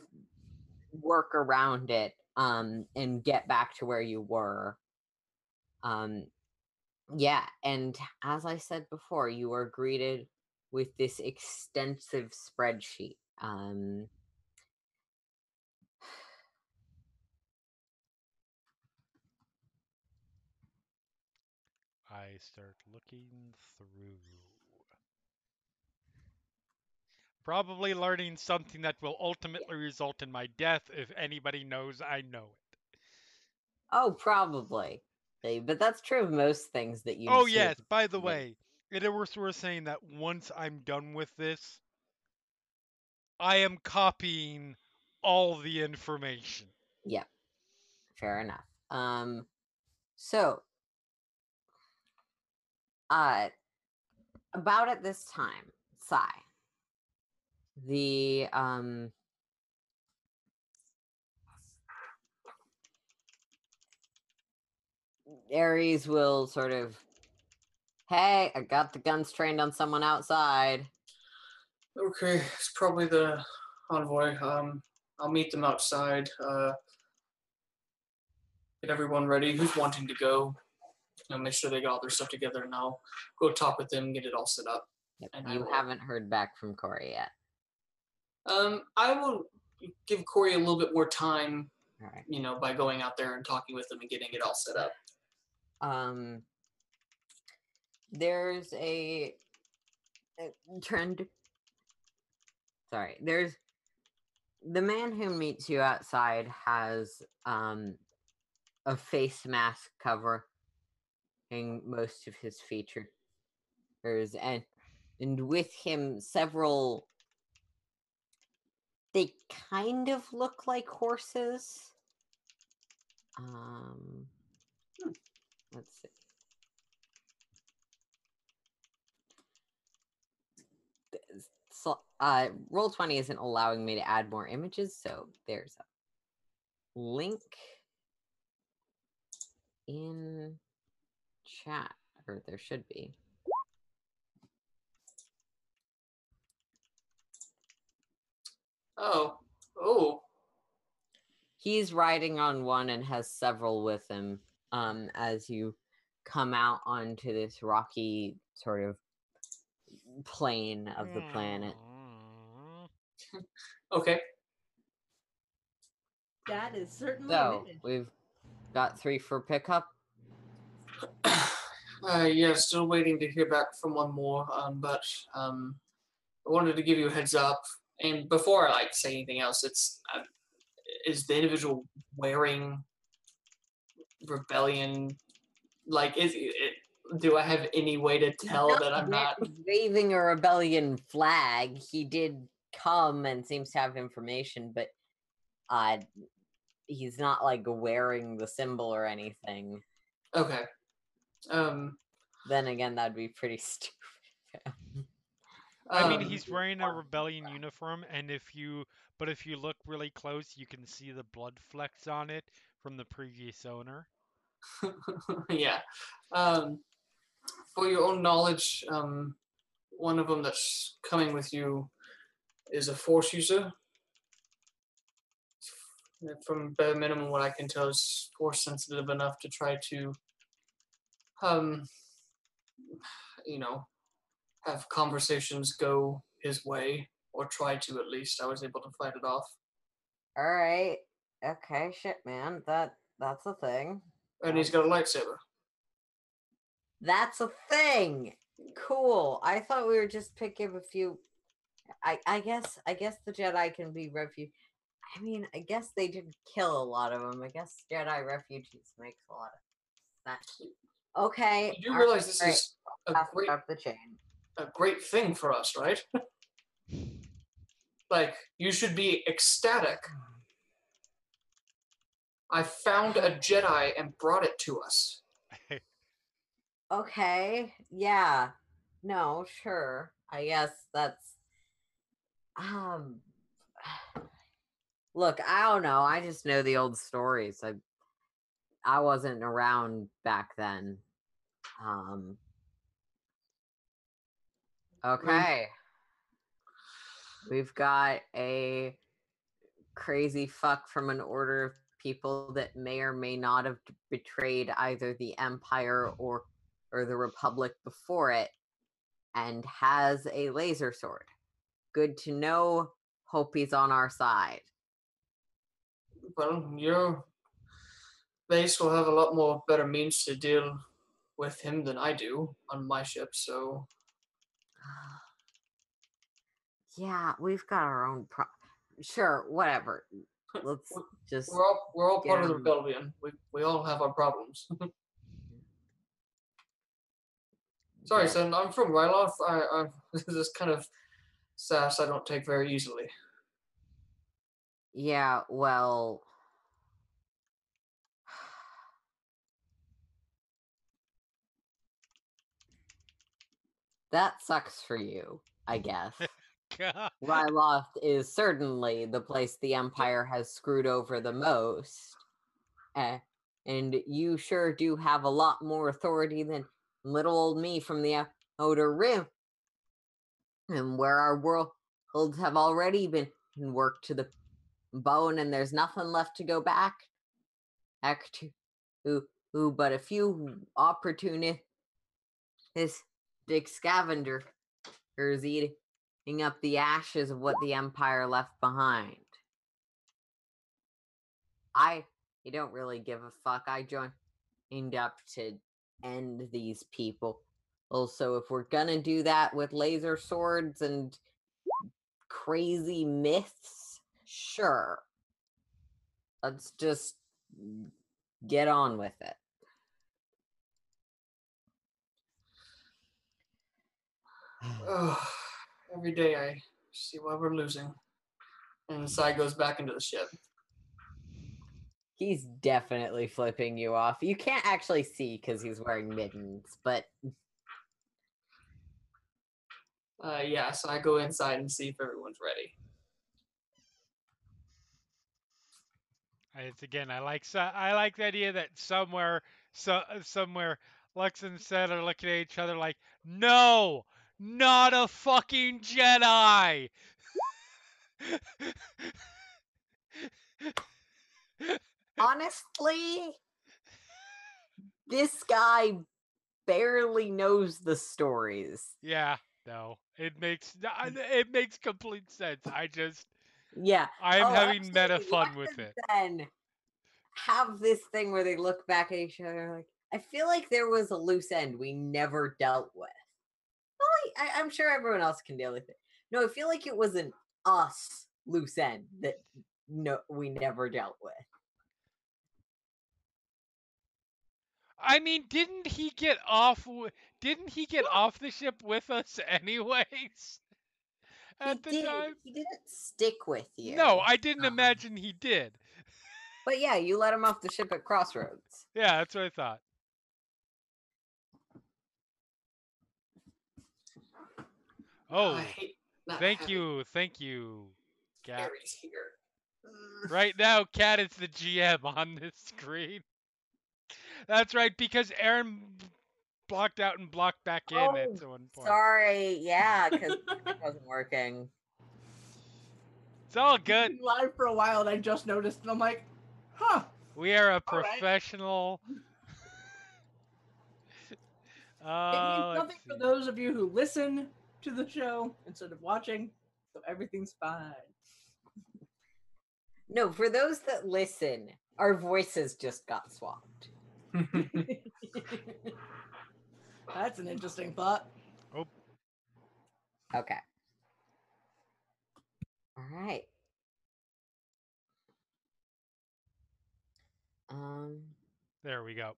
work around it um, and get back to where you were. Um, yeah, and as I said before, you are greeted with this extensive spreadsheet. Um, I start looking through. Probably learning something that will ultimately result in my death if anybody knows I know it. oh, probably. But that's true of most things that you. Oh yes, by the way, it was worth saying that once I'm done with this, I am copying all the information. Yeah, fair enough. Um, so, uh, about at this time, Sai, the um, Ares will sort of, hey, I got the guns trained on someone outside. Okay, it's probably the envoy. Um, I'll meet them outside. Uh, get everyone ready. Who's wanting to go? You know, make sure they got all their stuff together, and I'll go talk with them, get it all set up. Yep, And you haven't heard back from Cori yet. Um, I will give Cori a little bit more time, right. you know, by going out there and talking with them and getting it all set up. um there's a, a trend sorry there's the man who meets you outside has um a face mask covering most of his features and and with him several they kind of look like horses. Um let's see. So, uh, roll 20 isn't allowing me to add more images so there's a link in chat or there should be Oh, oh, he's riding on one and has several with him um as you come out onto this rocky sort of plane of the planet okay. That is certainly an so image. we've got three for pickup Uh, yeah, still waiting to hear back from one more. Um, but um, I wanted to give you a heads up. And before I like say anything else, it's uh, is the individual wearing rebellion? Like, is it? Do I have any way to tell that I'm not? waving a rebellion flag. He did come and seems to have information, but uh he's not like wearing the symbol or anything. Okay. Um. Then again, that'd be pretty stupid. I mean, um, he's wearing a rebellion uniform, and if you, but if you look really close, you can see the blood flecks on it from the previous owner. yeah. Um, for your own knowledge, um, one of them that's coming with you is a force user. From bare minimum, what I can tell is force sensitive enough to try to, um, you know, have conversations go his way, or try to at least. I was able to fight it off, All right. Okay, shit, man. That that's a thing. and he's got a lightsaber. That's a thing. Cool. I thought we were just picking a few. I I guess I guess the Jedi can be refuge. I mean, I guess they did kill a lot of them. I guess Jedi refugees makes a lot of sense. Okay. You do realize this is a pass great up the chain. A great thing for us, right? like, you should be ecstatic. I found a Jedi and brought it to us. Okay. Yeah. No, sure. I guess that's um Look, I don't know. I just know the old stories. I I wasn't around back then. Um Okay. We've got a crazy fuck from an order of people that may or may not have betrayed either the Empire or or the Republic before it and has a laser sword. Good to know. Hope he's on our side. Well, your base will have a lot more better means to deal with him than I do on my ship, so Yeah, we've got our own pro. Sure, whatever. Let's We're- just. we're all we're all part of the rebellion. We we all have our problems. Sorry, son. I'm from Ryloth. I, I this is kind of sass I don't take very easily. Yeah, well. That sucks for you, I guess. God. Ryloth is certainly the place the Empire has screwed over the most. Eh, and you sure do have a lot more authority than little old me from the Outer Rim. And where our worlds have already been worked to the bone, and there's nothing left to go back. Back to who, who but a few opportunistic scavengers eating up the ashes of what the Empire left behind. I you don't really give a fuck. I joined up to end these people. Also, if we're gonna do that with laser swords and crazy myths, sure. Let's just get on with it. Ugh, every day I see why we're losing. And Sai goes back into the ship. He's definitely flipping you off. You can't actually see because he's wearing mittens, but Uh, yeah, so I go inside and see if everyone's ready. It's again. I like. so- I like the idea that somewhere, so somewhere, Lux and Set are looking at each other like, "No, not a fucking Jedi." honestly, this guy barely knows the stories. yeah. No, it makes it makes complete sense. I just Yeah. I am Oh, having actually, meta fun with it. Then have this thing where they look back at each other like, I feel like there was a loose end we never dealt with. Well, I, I'm sure everyone else can deal with it. No, I feel like it was an us loose end that no we never dealt with. I mean, didn't he get off? Didn't he get off the ship with us anyways? At he the did. time. He didn't stick with you. No, I didn't Um, imagine he did. But yeah, you let him off the ship at Crossroads. Yeah, that's what I thought. Oh, I hate not thank you, thank you, Kat. Here. Right now, Kat is the GM on this screen. That's right, because Erin blocked out and blocked back in Oh, at one point. Sorry, yeah, because it wasn't working. It's all good. been live for a while, and I just noticed, and I'm like, huh. We are a professional. It uh, means let's nothing for those of you who listen to the show instead of watching, so everything's fine. No, for those that listen, our voices just got swapped. That's an interesting thought. Oh. Okay. All right. Um, There we go.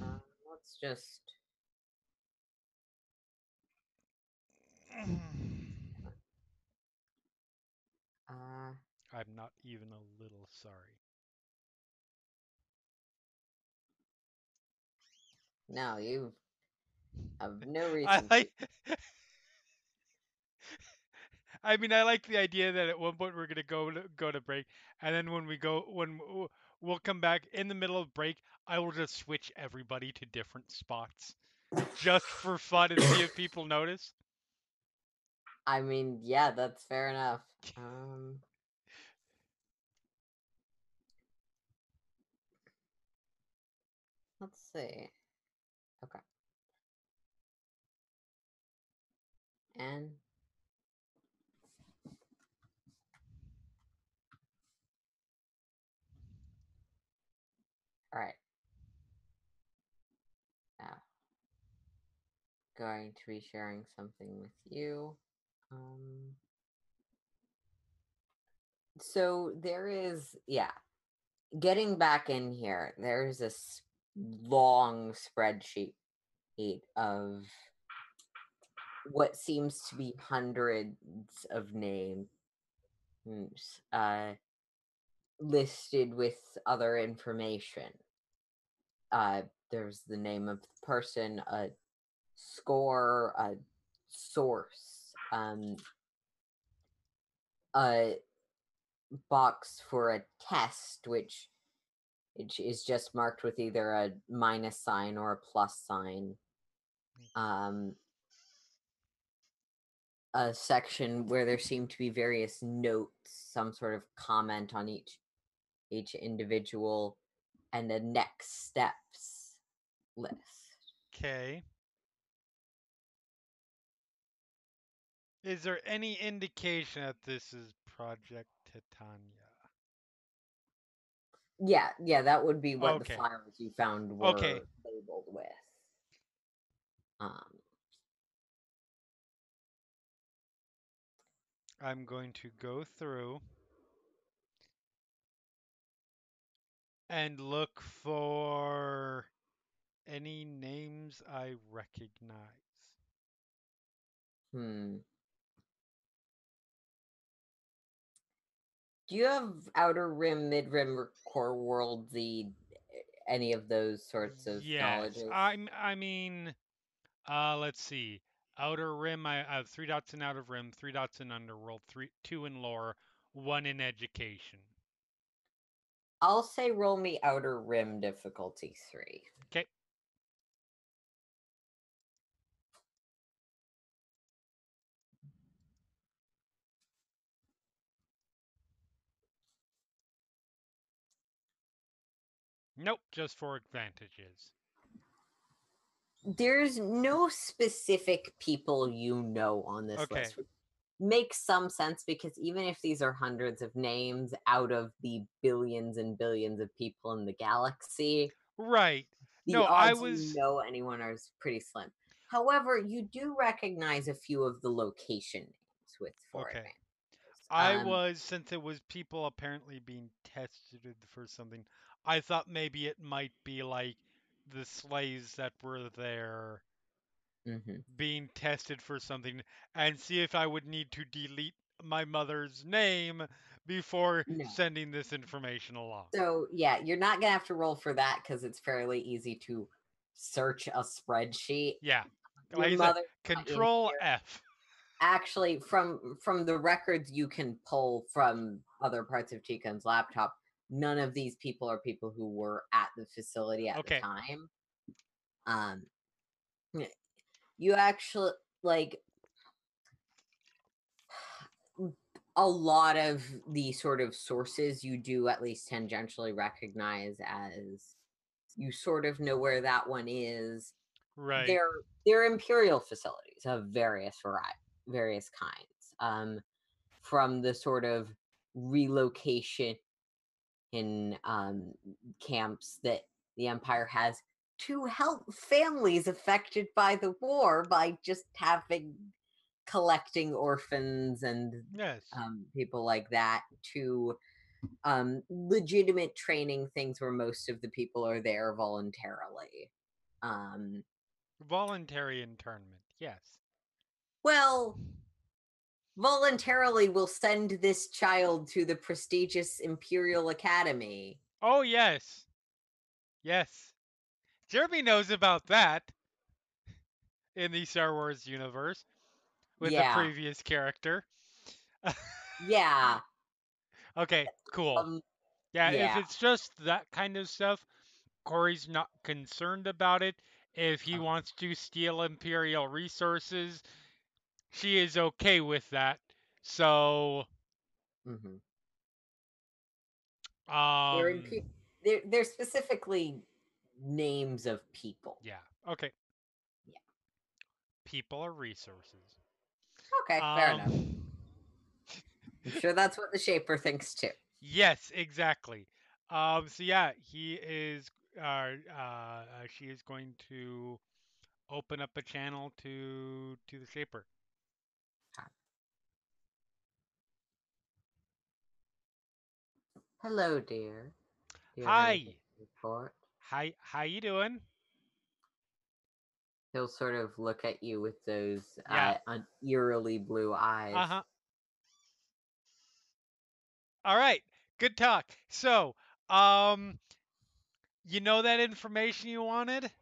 Um, let's just. Uh, I'm not even a little sorry. no, you have no reason. I like. I mean, I like the idea that at one point we're gonna go to, go to break, and then when we go when we'll come back in the middle of break, I will just switch everybody to different spots, just for fun and see if people notice. I mean, yeah, that's fair enough. Um, let's see. Okay. And going to be sharing something with you. Um, so there is, yeah, getting back in here, there's this long spreadsheet of what seems to be hundreds of names uh, listed with other information. Uh, there's the name of the person, a score, a source, um, a box for a test, which which is just marked with either a minus sign or a plus sign. Um, a section where there seem to be various notes, some sort of comment on each each individual, and a next steps list. Okay. Is there any indication that this is Project Titania? Yeah, yeah, that would be what Okay. the files you found were Okay. labeled with. Um, I'm going to go through and look for any names I recognize. hmm. Do you have Outer Rim, Mid Rim, or Core World, the any of those sorts of yes, knowledges? I'm. I mean, uh, let's see. Outer Rim. I, I have three dots in Outer Rim, three dots in Underworld, three, two in Lore, one in Education. I'll say roll me Outer Rim difficulty three. Okay. Nope, just for advantages. There's no specific people you know on this Okay. list. Makes some sense because even if these are hundreds of names out of the billions and billions of people in the galaxy, Right. the No, I was- you know anyone are s- pretty slim. However, you do recognize a few of the location names with four Okay. advantages. I Um, was since it was people apparently being tested for something. I thought maybe it might be like the slaves that were there mhm. being tested for something and see if I would need to delete my mother's name before No. sending this information along. So yeah, you're not gonna have to roll for that because it's fairly easy to search a spreadsheet. Yeah. Like mother Control. F. actually from from the records you can pull from other parts of Chicon's laptop, none of these people are people who were at the facility at Okay. the time. Um you actually like a lot of the sort of sources you do at least tangentially recognize as you sort of know where that one is Right. they're they're imperial facilities of various variety, various kinds. Um, from the sort of relocation in um, camps that the empire has to help families affected by the war by just having collecting orphans and Yes. um, people like that to um, legitimate training things where most of the people are there voluntarily. Um, Voluntary internment. Yes. well, voluntarily will send this child to the prestigious Imperial Academy. Oh yes. Yes. Jeremy knows about that in the Star Wars universe with Yeah. the previous character. Yeah. Okay, cool. Um, Yeah, Yeah. if it's just that kind of stuff, Cori's not concerned about it. If he Okay. wants to steal Imperial resources, she is okay with that. So, mhm. um, They're, pe- they're they're specifically names of people. yeah, okay. Yeah. People are resources. Okay, fair enough. Um, I'm sure that's what the Shaper thinks too. Yes, exactly. Um, so yeah, he is. Uh, uh, uh, she is going to open up a channel to to the Shaper. Hello, dear. Hi. Report. Hi, how you doing? He'll sort of look at you with those Yeah. uh, un- eerily blue eyes. Uh huh. All right, good talk. So, um, you know that information you wanted?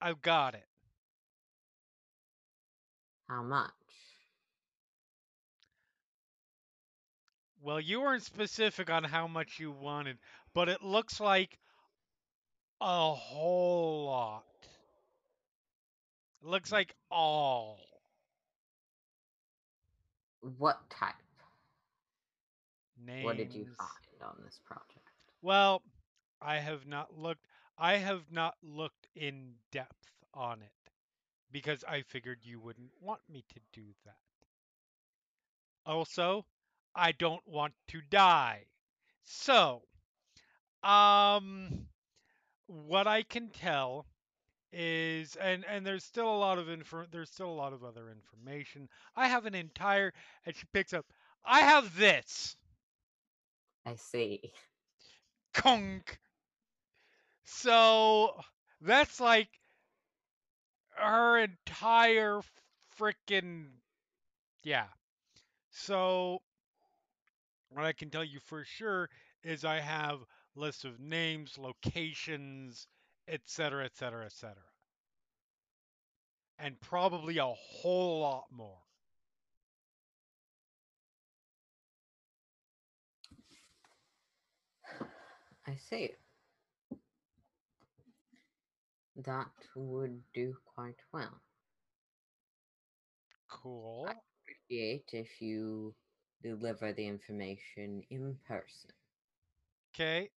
I've got it. How much? Well, you weren't specific on how much you wanted, but it looks like a whole lot. It looks like all. What type? Names. What did you find on this project? Well, I have not looked. I have not looked in depth on it because I figured you wouldn't want me to do that. Also, I don't want to die. So, um, what I can tell is, and and there's still a lot of info. There's still a lot of other information. I have an entire, and she picks up. I have this. I see. Kunk. So that's like her entire freaking yeah. So what I can tell you for sure is I have lists of names, locations, etc., etc., etc. And probably a whole lot more. I see. That would do quite well. Cool. Appreciate if you deliver the information in person. Okay.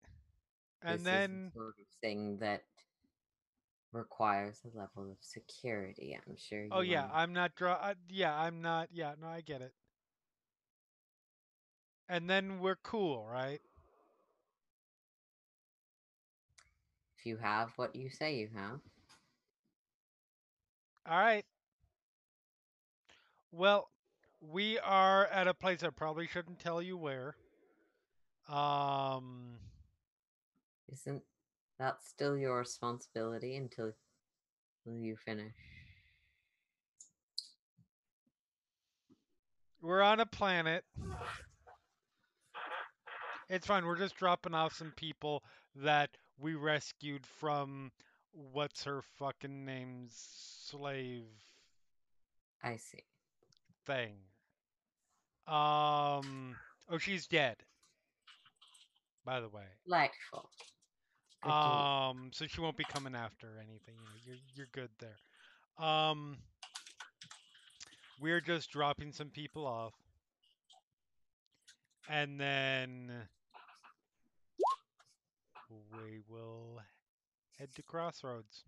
And This is the then sort of thing that requires a level of security. I'm sure. Oh yeah, un- I'm not draw. Uh, yeah, I'm not. Yeah, no, I get it. And then we're cool, right? if you have what you say you have. All right. Well, we are at a place I probably shouldn't tell you where. Um, Isn't that still your responsibility until until you finish? we're on a planet. It's fine. We're just dropping off some people that we rescued from what's her fucking name's slave I see. thing. Um. Oh, she's dead. By the way. Delightful. Um. So she won't be coming after anything. You know, you're you're good there. Um. We're just dropping some people off, and then we will head to Crossroads.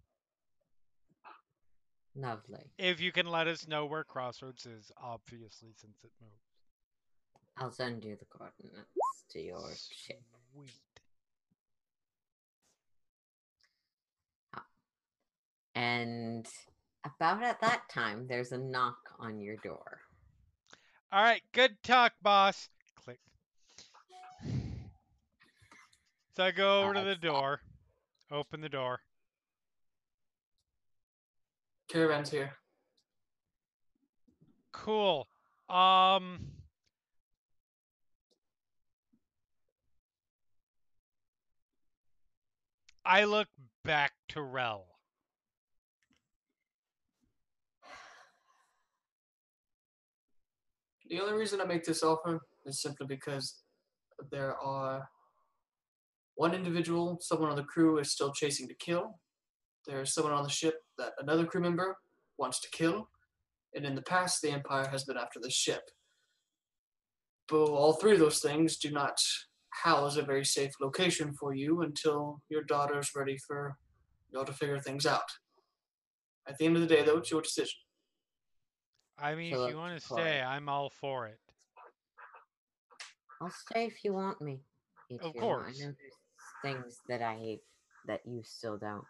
Lovely. If you can let us know where Crossroads is, obviously, since it moved. I'll send you the coordinates to your ship. Sweet. And about at that time, there's a knock on your door. All right, good talk, boss. Click. So I go over to the Alright. door, open the door. Caravan's here. Cool. Um. I look back to Rel. The only reason I make this offer is simply because there are one individual, someone on the crew is still chasing to kill. There's someone on the ship that another crew member wants to kill. And in the past, the Empire has been after the ship. But all three of those things do not house a very safe location for you until your daughter's ready for you all to figure things out. At the end of the day, though, it's your decision. I mean, So if you want to stay, I'm all for it. I'll stay if you want me. me Of to. course. I know there's things that I hate that you still don't.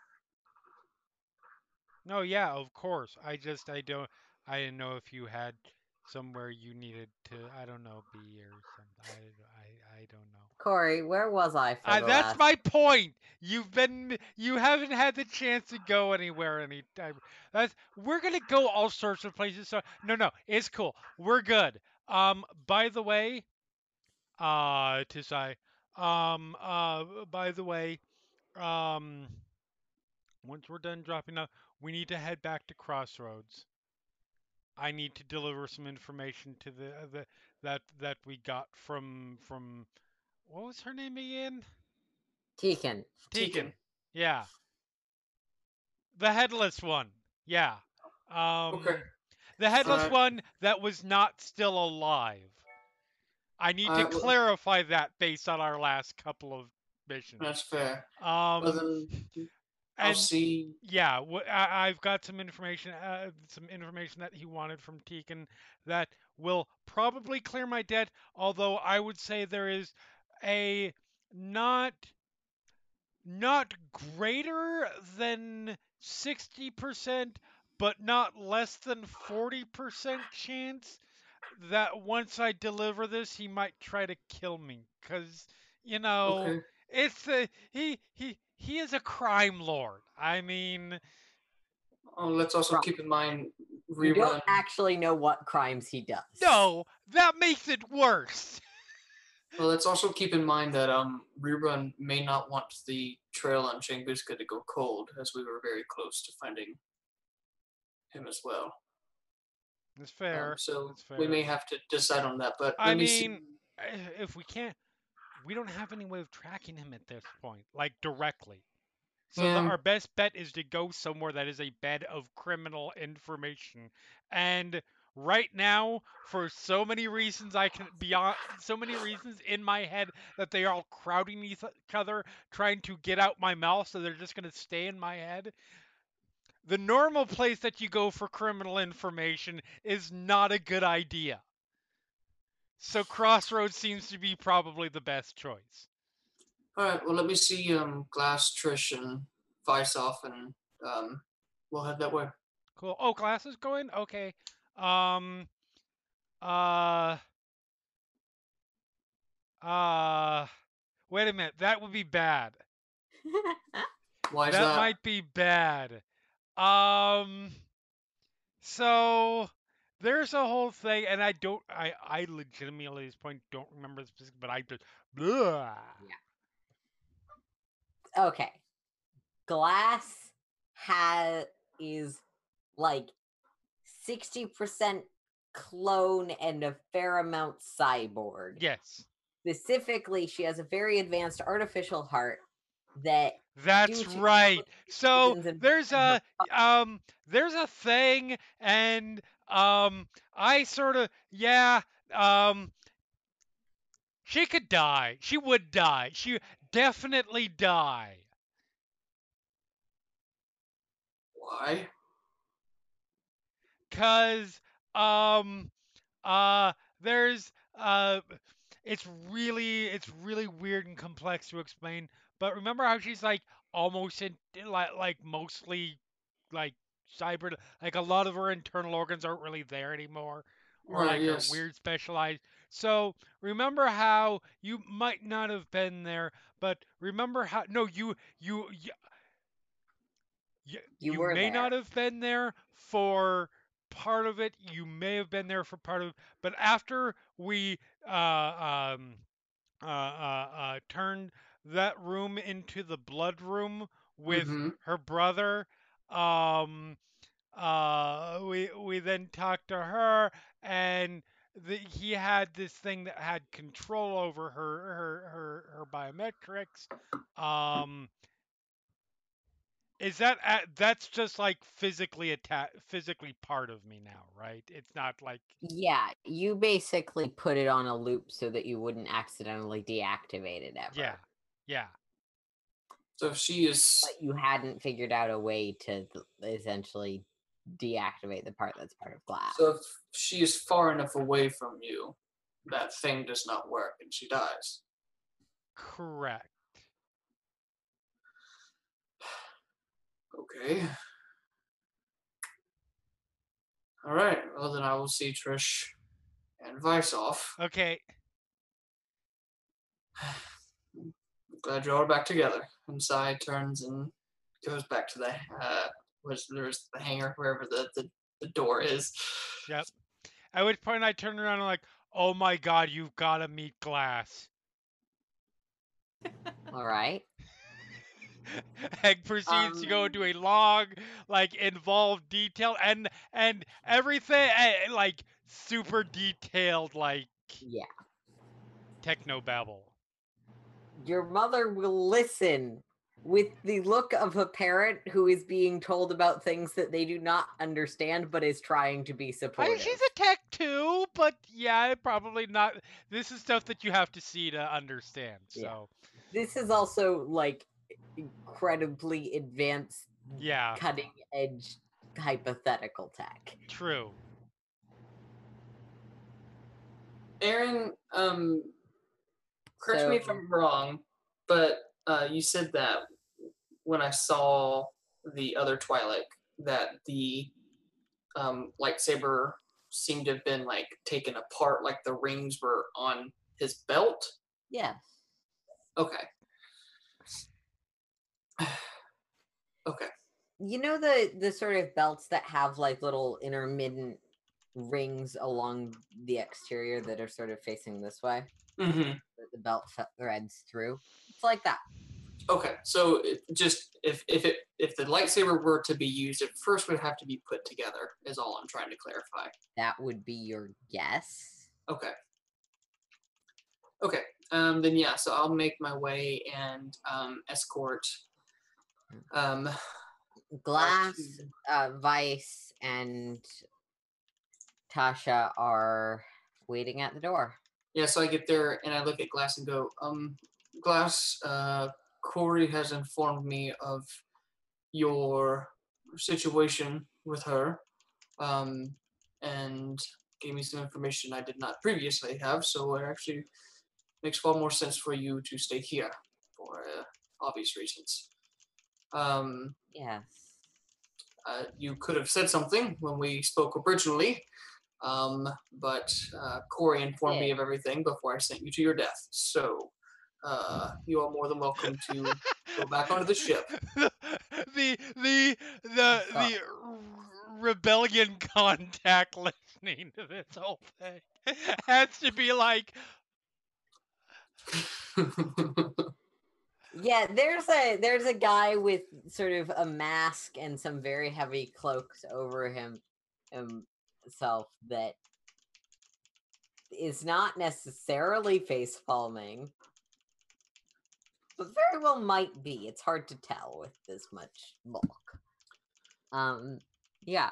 No, yeah, of course. I just I don't I didn't know if you had somewhere you needed to I don't know be or something. I I, I don't know. Cori, where was I for Uh, that's last? my point. You've been you haven't had the chance to go anywhere anytime. That's we're gonna go all sorts of places. So no no, it's cool. We're good. Um by the way, uh Tisai, um uh by the way, um once we're done dropping out, we need to head back to Crossroads. I need to deliver some information to the the that that we got from from what was her name again? Tekin. Tegan. Yeah. The headless one. Yeah. Um Okay. the headless Alright. one that was not still alive. I need to Alright, well- clarify that based on our last couple of missions. That's fair. Um Well, then I'll see. yeah, wh- I, I've got some information, uh, some information that he wanted from Tekin that will probably clear my debt. Although I would say there is a not not greater than sixty percent, but not less than forty percent chance that once I deliver this, he might try to kill me. Cause you know. Okay. It's a he he he is a crime lord. I mean, Oh, let's also keep in mind You rerun. don't actually know what crimes he does. no, that makes it worse. Well, let's also keep in mind that um rerun may not want the trail on Changbuska to go cold, as we were very close to finding him as well. That's Um, fair. so That's we may have to decide on that. But I let me see- mean, Eh, If we can't, we don't have any way of tracking him at this point, like directly. So the, our best bet is to go somewhere that is a bed of criminal information. And right now, for so many reasons, I can beyond so many reasons in my head that they are all crowding each other, trying to get out my mouth, so they're just gonna stay in my head. The normal place that you go for criminal information is not a good idea. So Crossroads seems to be probably the best choice. All right. Well, let me see um Glass, Trish, and Vice off, and um we'll head that way. Cool. Oh, Glass is going? Okay. Um uh uh wait a minute. That would be bad. Why is that, that? might be bad. Um so there's a whole thing and I don't I I legitimately at this point don't remember the specific but I just blah. okay. Glass has is like 60% clone and a fair amount cyborg. Yes. Specifically, she has a very advanced artificial heart that That's right. So there's a um there's a thing and um I sort of yeah um she could die. She would die. She definitely die. Why? Cuz um uh there's uh it's really it's really weird and complex to explain but remember how she's like almost in like like mostly like cyber like a lot of her internal organs aren't really there anymore or Right, like yes. weird specialized so remember how you might not have been there but remember how no you you you, you, You were may not have been there for part of it you may have been there for part of it but after we uh um uh uh, uh turned that room into the blood room with Mhm. her brother um uh we we then talked to her and the, he had this thing that had control over her her her, her biometrics. Um, is that that's just like physically atta- physically part of me now, right? It's not like Yeah, you basically put it on a loop so that you wouldn't accidentally deactivate it ever. yeah, yeah. So if she is But you hadn't figured out a way to essentially deactivate the part that's part of glass. so if she is far enough away from you, that thing does not work and she dies. Correct. Okay. All right. Well, then I will see Trish and Vice off. Okay. Glad you're all back together. And Sai turns and goes back to the uh, was there's the hangar wherever the, the the door is. Yep. At which point I turn around and like, oh my god, you've got to meet Glass. All right. and proceeds to go Um, into a long, like involved detail and and everything eh, like super detailed like Yeah. techno babble. Your mother will listen with the look of a parent who is being told about things that they do not understand but is trying to be I supportive. mean, she's a tech too, but yeah, probably not. This is stuff that you have to see to understand. Yeah. So this is also like incredibly advanced, yeah, cutting edge hypothetical tech. true. Erin, um, correct me if I'm wrong, but uh, you said that when I saw the other Twi'lek, that the um, lightsaber seemed to have been like taken apart, like the rings were on his belt. Yeah. Okay. okay. You know the the sort of belts that have like little intermittent rings along the exterior that are sort of facing this way Mm-hmm. the belt threads through. It's like that. Okay. So just if if it if the lightsaber were to be used, it first would have to be put together. Is all I'm trying to clarify. That would be your guess. Okay. Okay. Um, then yeah, so I'll make my way and um, escort. Um, Glass, uh, Vice, and Tasha are waiting at the door. Yeah, so I get there and I look at Glass and go, um, Glass, uh, Cori has informed me of your situation with her, um, and gave me some information I did not previously have. So it actually makes far more sense for you to stay here for uh, obvious reasons. Um, Yes. uh, you could have said something when we spoke originally, um, but uh, Cori informed me of everything before I sent you to your death. So uh, you are more than welcome to go back onto the ship. the the the Stop. the rebellion contact listening to this whole thing has to be like Yeah, there's a there's a guy with sort of a mask and some very heavy cloaks over him himself that is not necessarily face palming, but very well might be. It's hard to tell with this much bulk. Um, yeah.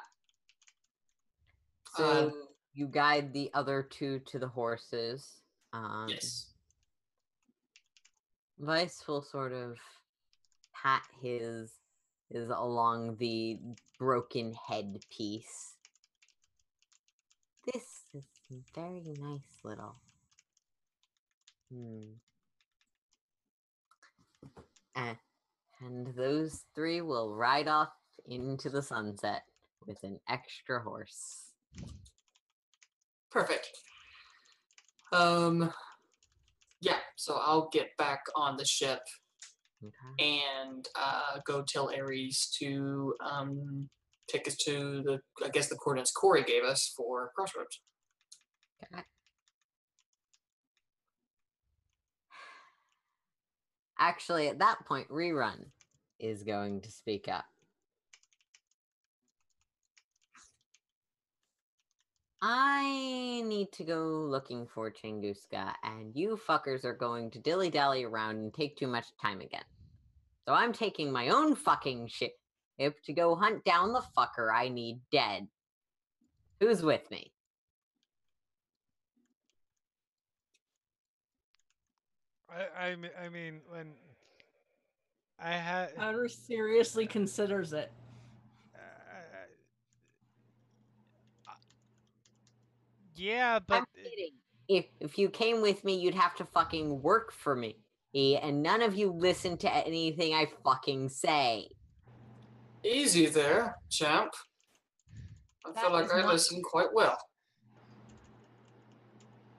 So Um, you guide the other two to the horses. Um, yes. Vice will sort of pat his is along the broken head piece. This is very nice little. Hmm. Eh, and those three will ride off into the sunset with an extra horse. Perfect. Um, yeah, so I'll get back on the ship Okay. and uh, go tell Ares to um, take us to the, I guess, the coordinates Cori gave us for Crossroads. Actually, at that point, Rerun is going to speak up. I need to go looking for Chinguska, and you fuckers are going to dilly dally around and take too much time again. So I'm taking my own fucking ship to go hunt down the fucker I need dead. Who's with me? I, I, me- I mean, when I had, Powder seriously considers it. Uh, uh, uh, yeah, but I'm kidding. If if you came with me, you'd have to fucking work for me. Eh, and none of you listen to anything I fucking say. Easy there, champ. I That feel like is I not- listen quite well.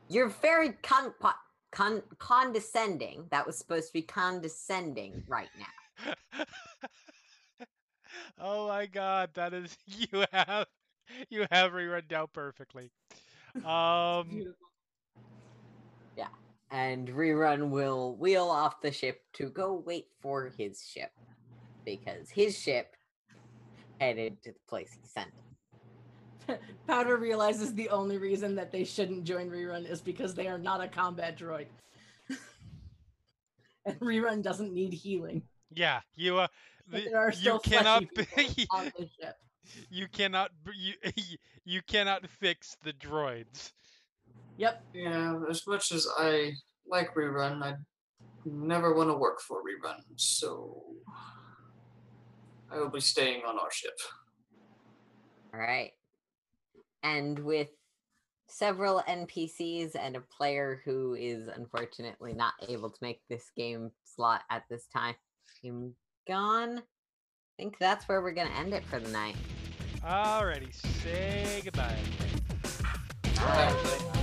You're very con- po- con- condescending. That was supposed to be condescending right now. oh my god, that is you have you have rerun down perfectly. Um, Beautiful. And Rerun will wheel off the ship to go wait for his ship. Because his ship headed to the place he sent him. Powder realizes the only reason that they shouldn't join Rerun is because they are not a combat droid. and Rerun doesn't need healing. yeah, you uh, the- there are you cannot fleshy b- On the ship. you cannot you you cannot fix the droids. Yep. Yeah, as much as I like rerun, I never want to work for rerun, so I will be staying on our ship. All right. And with several NPCs and a player who is unfortunately not able to make this game slot at this time I'm gone. I think that's where we're going to end it for the night. Alrighty, say goodbye. Alright.